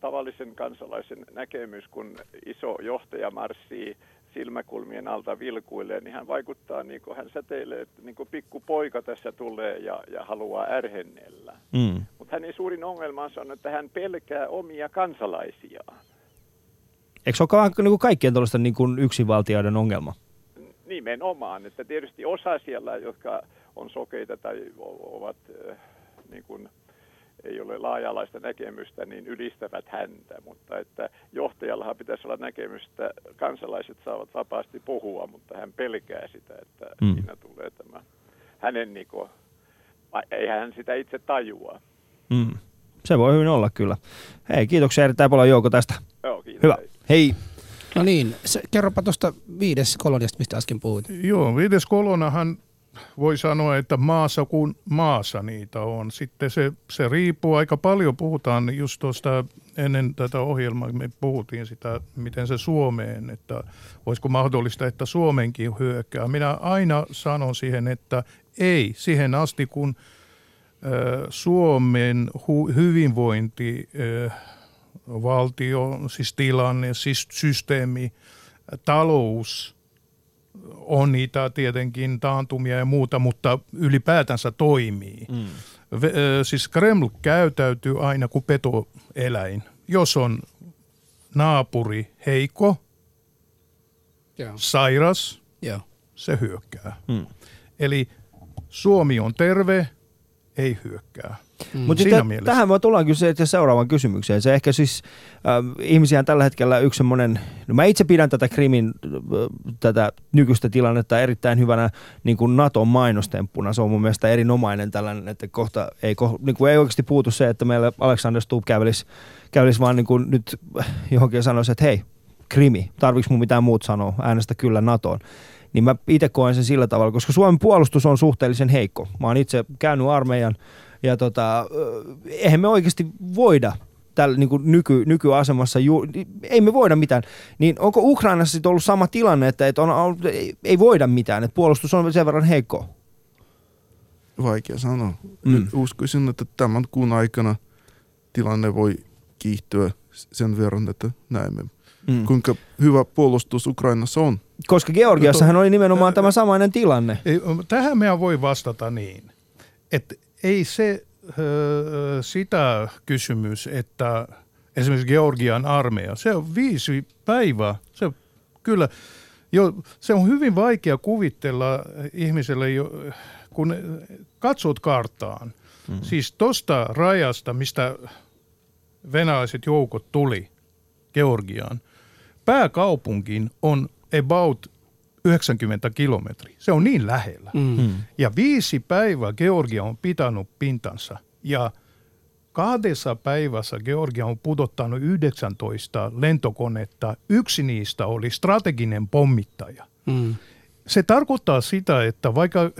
tavallisen kansalaisen näkemys, kun iso johtaja marssii silmäkulmien alta vilkuilee, niin hän vaikuttaa niin kuin hän säteilee, että niin kuin pikku poika tässä tulee ja, ja haluaa ärhennellä. Mm. Mutta hänen suurin ongelmansa on, että hän pelkää omia kansalaisiaan. Eikö se ole niin kuin kaikkien tuollaisten niin kuin yksinvaltioiden ongelma? Nimenomaan, että tietysti osa siellä, jotka on sokeita tai ovat niin kuin, ei ole laaja-alaista näkemystä, niin ylistävät häntä. Mutta että johtajallahan pitäisi olla näkemystä, kansalaiset saavat vapaasti puhua, mutta hän pelkää sitä, että mm. siinä tulee tämä hänen, niin kuin, eihän hän sitä itse tajua. Mm. Se voi hyvin olla kyllä. Hei, kiitoksia erittäin paljon Jouko tästä. Joo, kiitos. Hyvä. Hei. No niin, se, kerropa tuosta viides koloniasta, mistä äsken puhuit. Joo, viides kolonahan voi sanoa, että maassa kuin maassa niitä on. Sitten se, se riippuu aika paljon, puhutaan just tuosta ennen tätä ohjelmaa, me puhuttiin sitä, miten se Suomeen, että olisiko mahdollista, että Suomenkin hyökkää. Minä aina sanon siihen, että ei, siihen asti kun Suomen hu- hyvinvointi, valtio, siis tilanne, siis systeemi, talous – on niitä tietenkin taantumia ja muuta, mutta ylipäätänsä toimii. Mm. Siis Kreml käytäytyy aina kuin petoeläin. Jos on naapuri heikko, yeah. sairas, yeah. se hyökkää. Mm. Eli Suomi on terve, ei hyökkää. Mm. Mutta tähän voi tulla kyllä se, seuraavaan kysymykseen. Se ehkä siis äh, ihmisiä tällä hetkellä yksi semmoinen, no mä itse pidän tätä Krimin äh, tätä nykyistä tilannetta erittäin hyvänä niin kuin Naton mainostemppuna. Se on mun mielestä erinomainen tällainen, että kohta ei, ko, niin kuin ei oikeasti puutu se, että meillä Alexander Stubb kävelisi, kävelisi vaan niin kuin nyt johonkin ja sanoisi, että hei, Krimi, tarviks mun mitään muut sanoa, äänestä kyllä NATOon niin mä itse koen sen sillä tavalla, koska Suomen puolustus on suhteellisen heikko. Mä oon itse käynyt armeijan ja tota, eihän me oikeasti voida tällä niin kuin nyky, nykyasemassa, ju, ei me voida mitään. Niin onko Ukrainassa sitten ollut sama tilanne, että, että on, ei, ei voida mitään, että puolustus on sen verran heikko? Vaikea sanoa. Mm. Nyt uskoisin, että tämän kuun aikana tilanne voi kiihtyä sen verran, että näemme mm. kuinka hyvä puolustus Ukrainassa on. Koska Georgiassahan oli nimenomaan tämä samainen tilanne. Ei, tähän meidän voi vastata niin, että ei se ö, sitä kysymys, että esimerkiksi Georgian armeija, se on viisi päivää, se kyllä, jo, se on hyvin vaikea kuvitella ihmiselle, jo, kun katsot karttaan, mm. siis tuosta rajasta, mistä venäläiset joukot tuli Georgiaan, pääkaupunkiin on about 90 kilometriä. Se on niin lähellä. Mm. Ja viisi päivää Georgia on pitänyt pintansa. Ja kahdessa päivässä Georgia on pudottanut 19 lentokonetta. Yksi niistä oli strateginen pommittaja. Mm. Se tarkoittaa sitä, että vaikka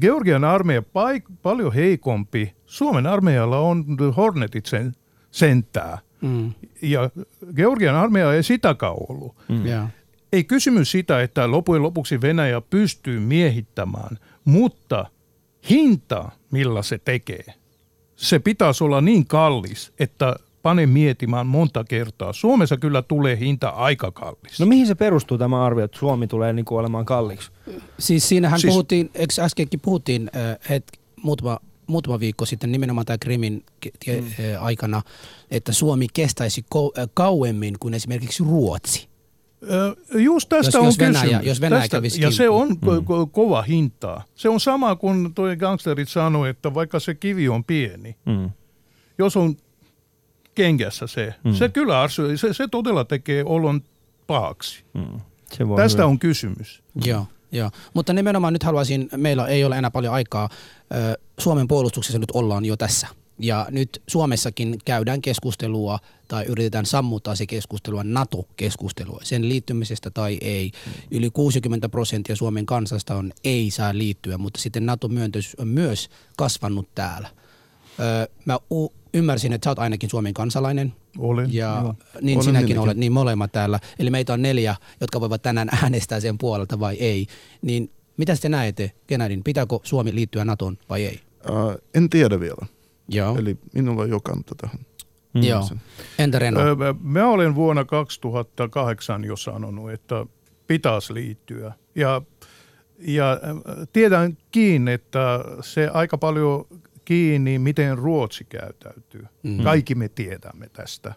Georgian armeija paik- paljon heikompi, Suomen armeijalla on Hornetit sen, sentää. Mm. Ja Georgian armeija ei sitäkään ollut. Mm. Yeah. Ei kysymys sitä, että lopujen lopuksi Venäjä pystyy miehittämään, mutta hinta, millä se tekee, se pitäisi olla niin kallis, että pane mietimään monta kertaa. Suomessa kyllä tulee hinta aika kallis. No mihin se perustuu tämä arvio, että Suomi tulee niin kuin olemaan kalliiksi? Siis siinähän siis, puhuttiin, eikö äskenkin puhuttiin että muutama, muutama viikko sitten nimenomaan tämä Krimin mm. aikana, että Suomi kestäisi kauemmin kuin esimerkiksi Ruotsi. Just tästä jos, on jos Venäjä, kysymys. Jos Venäjä tästä, ja se on mm. ko- kova hintaa. Se on sama kuin tuo gangsterit sanoi, että vaikka se kivi on pieni, mm. jos on kengässä se, mm. se kyllä se, se todella tekee olon pahaksi. Mm. Se Tästä hyvä. on kysymys. Joo, joo. Mutta nimenomaan nyt haluaisin, meillä ei ole enää paljon aikaa, Suomen puolustuksessa nyt ollaan jo tässä – ja nyt Suomessakin käydään keskustelua tai yritetään sammuttaa se keskustelua, NATO-keskustelua, sen liittymisestä tai ei. Yli 60 prosenttia Suomen kansasta on ei saa liittyä, mutta sitten NATO-myönteys on myös kasvanut täällä. Öö, mä u- ymmärsin, että sä oot ainakin Suomen kansalainen. Olen. Ja joo. niin Olen sinäkin minäkin. olet, niin molemmat täällä. Eli meitä on neljä, jotka voivat tänään äänestää sen puolelta vai ei. Niin mitä te näette, Genadin, pitääkö Suomi liittyä NATOon vai ei? Uh, en tiedä vielä. Joo. Eli minulla on jo kanta tähän. Mm. Joo. Entä Reno? Mä olen vuonna 2008 jo sanonut, että pitäisi liittyä. Ja, ja tiedän kiinni, että se aika paljon kiinni, miten Ruotsi käytäytyy. Mm. Kaikki me tiedämme tästä.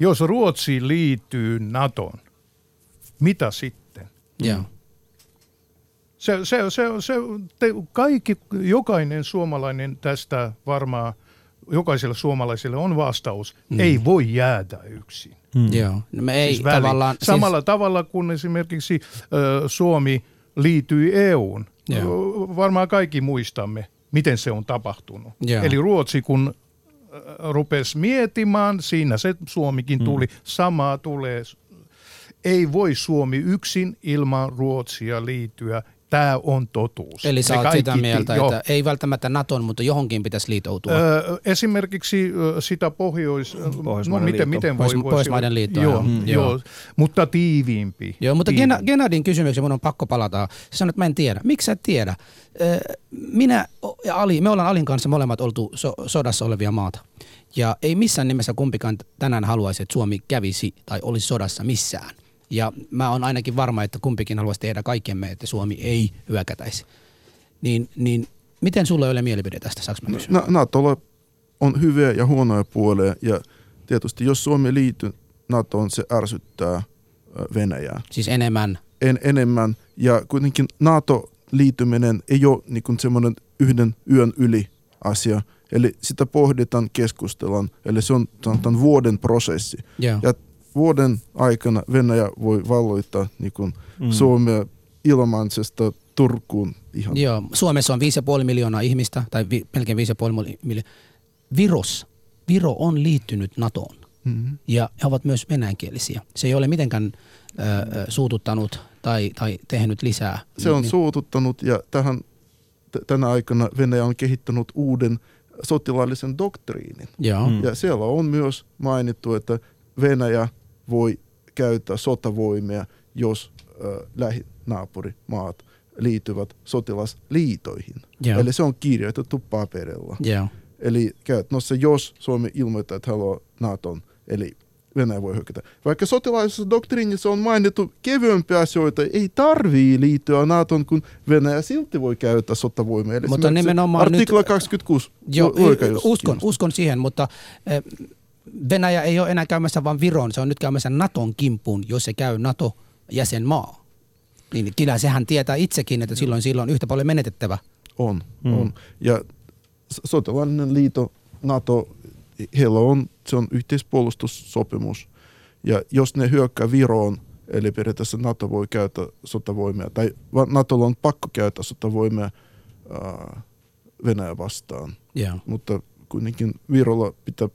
Jos Ruotsi liittyy NATOon, mitä sitten? Joo. Se, se, se, se, te, kaikki, jokainen suomalainen tästä varmaan, jokaiselle suomalaiselle on vastaus, mm. ei voi jäädä yksin. Mm. Joo, no me ei siis tavallaan... Samalla siis... tavalla kuin esimerkiksi ö, Suomi liittyi EUun. Joo. Varmaan kaikki muistamme, miten se on tapahtunut. Joo. Eli Ruotsi, kun rupesi miettimään, siinä se Suomikin tuli, mm. samaa tulee ei voi Suomi yksin ilman Ruotsia liittyä Tämä on totuus. Eli sä oot sitä mieltä, jo. että ei välttämättä Naton, mutta johonkin pitäisi liitoutua. Öö, esimerkiksi sitä Pohjois... No, miten, miten voi, Pohjois, Pohjoismaiden liittoa. Joo, mm, joo. joo, mutta tiiviimpi. Joo, mutta tiiviimpi. Genadin kysymykseen mun on pakko palata. Sä sanoit, että mä en tiedä. Miksi sä et tiedä? Minä ja Ali, me ollaan Alin kanssa molemmat oltu so, sodassa olevia maata. Ja ei missään nimessä kumpikaan tänään haluaisi, että Suomi kävisi tai olisi sodassa missään – ja mä oon ainakin varma, että kumpikin haluaisi tehdä kaikkemme, että Suomi ei hyökätäisi. Niin, niin miten sulle ei ole mielipide tästä, saanko mä kysyä? No, NATOlla on hyviä ja huonoja puolia ja tietysti jos Suomi liittyy NATOon, se ärsyttää Venäjää. Siis enemmän? En, enemmän ja kuitenkin NATO-liittyminen ei ole niin semmoinen yhden yön yli asia. Eli sitä pohditaan, keskustellaan. Eli se on tämän vuoden prosessi. Yeah. Ja vuoden aikana Venäjä voi valloittaa niin kuin mm. Suomea Ilmansesta Turkuun ihan. Joo, Suomessa on 5,5 miljoonaa ihmistä, tai vi, melkein 5,5 miljoonaa. Viros, Viro on liittynyt NATOon. Mm-hmm. Ja he ovat myös venäjänkielisiä. Se ei ole mitenkään äh, suututtanut tai, tai tehnyt lisää. Se on niin, suututtanut ja tähän, t- tänä aikana Venäjä on kehittänyt uuden sotilaallisen doktriinin. Joo. Mm. Ja siellä on myös mainittu, että Venäjä voi käyttää sotavoimia, jos äh, lähinaapurimaat liittyvät sotilasliitoihin. Joo. Eli se on kirjoitettu paperilla. Joo. Eli käytännössä jos Suomi ilmoittaa, että haluaa Naton, eli Venäjä voi hyökätä. Vaikka sotilaallisessa doktriinissa on mainittu kevyempiä asioita, ei tarvii liittyä NATOon, kun Venäjä silti voi käyttää sotavoimia. Eli Mutta nimenomaan artikla nyt- 26. Joo, uskon, uskon siihen, mutta eh, Venäjä ei ole enää käymässä vain Viron, se on nyt käymässä Naton kimppuun, jos se käy NATO-jäsenmaa. Niin kyllä sehän tietää itsekin, että silloin silloin on yhtä paljon menetettävä. On, Mm. on. Ja s- sotilaallinen liitto, NATO, heillä on, se on yhteispuolustussopimus. Ja jos ne hyökkää Viroon, eli periaatteessa NATO voi käyttää sotavoimia, tai NATOlla on pakko käyttää sotavoimia Venäjä vastaan. Joo. Mutta kuitenkin Virolla pitää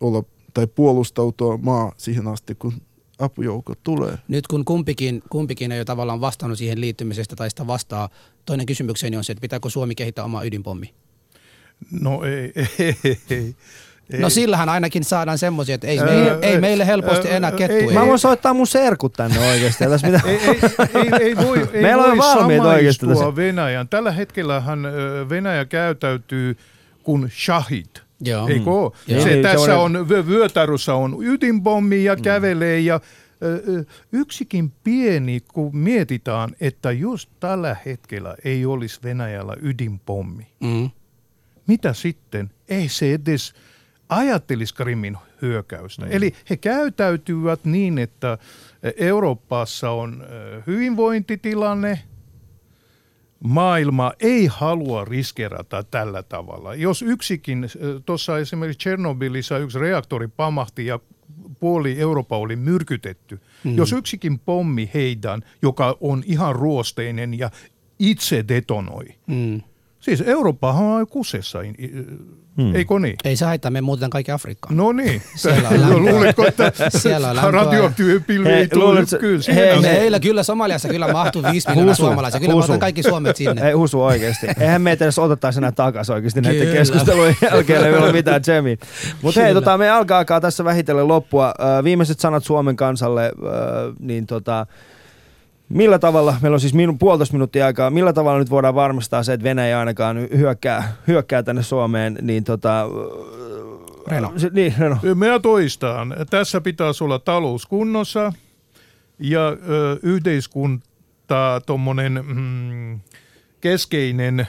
olla, tai puolustautua maa siihen asti, kun apujoukot tulee. Nyt kun kumpikin, kumpikin ei ole tavallaan vastannut siihen liittymisestä tai sitä vastaa, toinen kysymykseni on se, että pitääkö Suomi kehittää oma ydinpommi? No ei, ei, ei, ei. No sillähän ainakin saadaan semmoisia, että ei, Ää, meille, ei meille helposti ää, enää ei, kettu. ei, Ei, Mä voin soittaa mun serkut tänne oikeasti. Ei tässä ei, ei, ei, ei voi, ei Meillä on voi valmiit oikeasti. Venäjän. Tällä hetkellähän Venäjä käytäytyy kuin shahid. Joo. Eikö ole? Joo. Se, Niin, tässä semmoinen- on, vyötärössä on ydinpommi ja kävelee ja yksikin pieni, kun mietitään, että just tällä hetkellä ei olisi Venäjällä ydinpommi. Mm. Mitä sitten? Ei se edes ajattelisi Krimin hyökkäystä. Mm. Eli he käytäytyvät niin, että Euroopassa on hyvinvointitilanne, maailma ei halua riskerata tällä tavalla. Jos yksikin, tuossa esimerkiksi Tchernobylissa yksi reaktori pamahti ja puoli Eurooppa oli myrkytetty. Mm. Jos yksikin pommi heidän, joka on ihan ruosteinen ja itse detonoi. Mm. Siis Eurooppahan on kusessa, Hmm. eikö niin? Ei se haittaa, me muutetaan kaikki Afrikkaan. No niin. Siellä on lämpöä. Luuletko, että Siellä on radioaktiivinen pilvi ei tule? Kyllä, hei. Meillä kyllä Somaliassa kyllä mahtuu viisi miljoonaa suomalaisia. Kyllä me husu. kaikki Suomet sinne. Ei husu oikeasti. Eihän meitä edes otettaisi enää takaisin oikeasti näiden Kyllä. keskustelujen jälkeen. Ei ole mitään Jemi. Mutta hei, tota, me alkaa, alkaa tässä vähitellen loppua. Viimeiset sanat Suomen kansalle, niin tota, millä tavalla, meillä on siis minu, puolitoista minuuttia aikaa, millä tavalla nyt voidaan varmistaa se, että Venäjä ainakaan hyökkää, hyökkää tänne Suomeen, niin tota... Reno. Se, niin, Reno. Mä toistaan. Tässä pitäisi olla talous kunnossa ja ö, yhteiskunta tuommoinen mm, keskeinen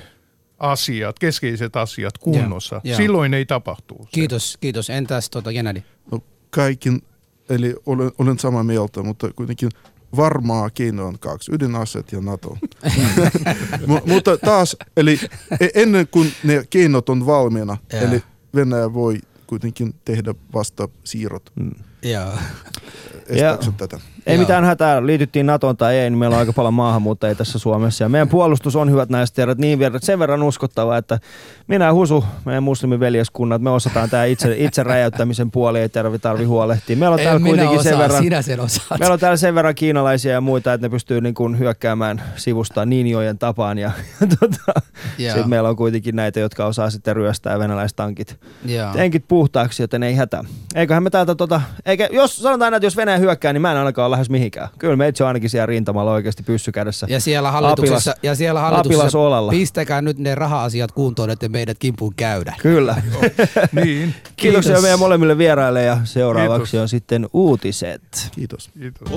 asiat, keskeiset asiat kunnossa. Joo, joo. Silloin ei tapahtuu. se. Kiitos, kiitos. Entäs tota, Gennady? No, kaikin, eli olen, olen samaa mieltä, mutta kuitenkin varmaa keino on kaksi, ydinaseet ja NATO. Mutta taas, eli e- ennen kuin ne keinot on valmiina, Joo. eli Venäjä voi kuitenkin tehdä vasta siirrot Joo. Estääkseen tätä. Ei mitään hätää, liityttiin NATOon tai ei, niin meillä on aika paljon maahanmuuttajia tässä Suomessa. Ja meidän puolustus on hyvät näistä tiedot niin verran, sen verran uskottava, että minä ja Husu, meidän muslimiveljeskunnat, me osataan tämä itse, itse räjäyttämisen puoli, ei tarvi, tarvi huolehtia. Meillä on täällä En kuitenkin osaa, sen verran, sinä sen osaat. meillä on täällä sen verran kiinalaisia ja muita, että ne pystyy niin kuin hyökkäämään sivusta Niinjojen tapaan. Ja, tota, Joo. sitten meillä on kuitenkin näitä, jotka osaa sitten ryöstää venäläistankit Joo. tenkit puhtaaksi, joten ei hätää. Eiköhän me täältä tota, eikä, jos sanotaan näin, että jos Venäjä hyökkää, niin mä en ainakaan lähes mihinkään. Kyllä meitä on ainakin siellä rintamalla oikeasti pyssy kädessä. Ja siellä hallituksessa, Apilas- ja siellä hallituksessa pistäkää nyt ne raha-asiat kuntoon, että meidät kimpuun käydä. Kyllä. Niin, Kiitoksia Kiitos. meidän molemmille vieraille ja seuraavaksi Kiitos. on sitten uutiset. Kiitos. kiitos.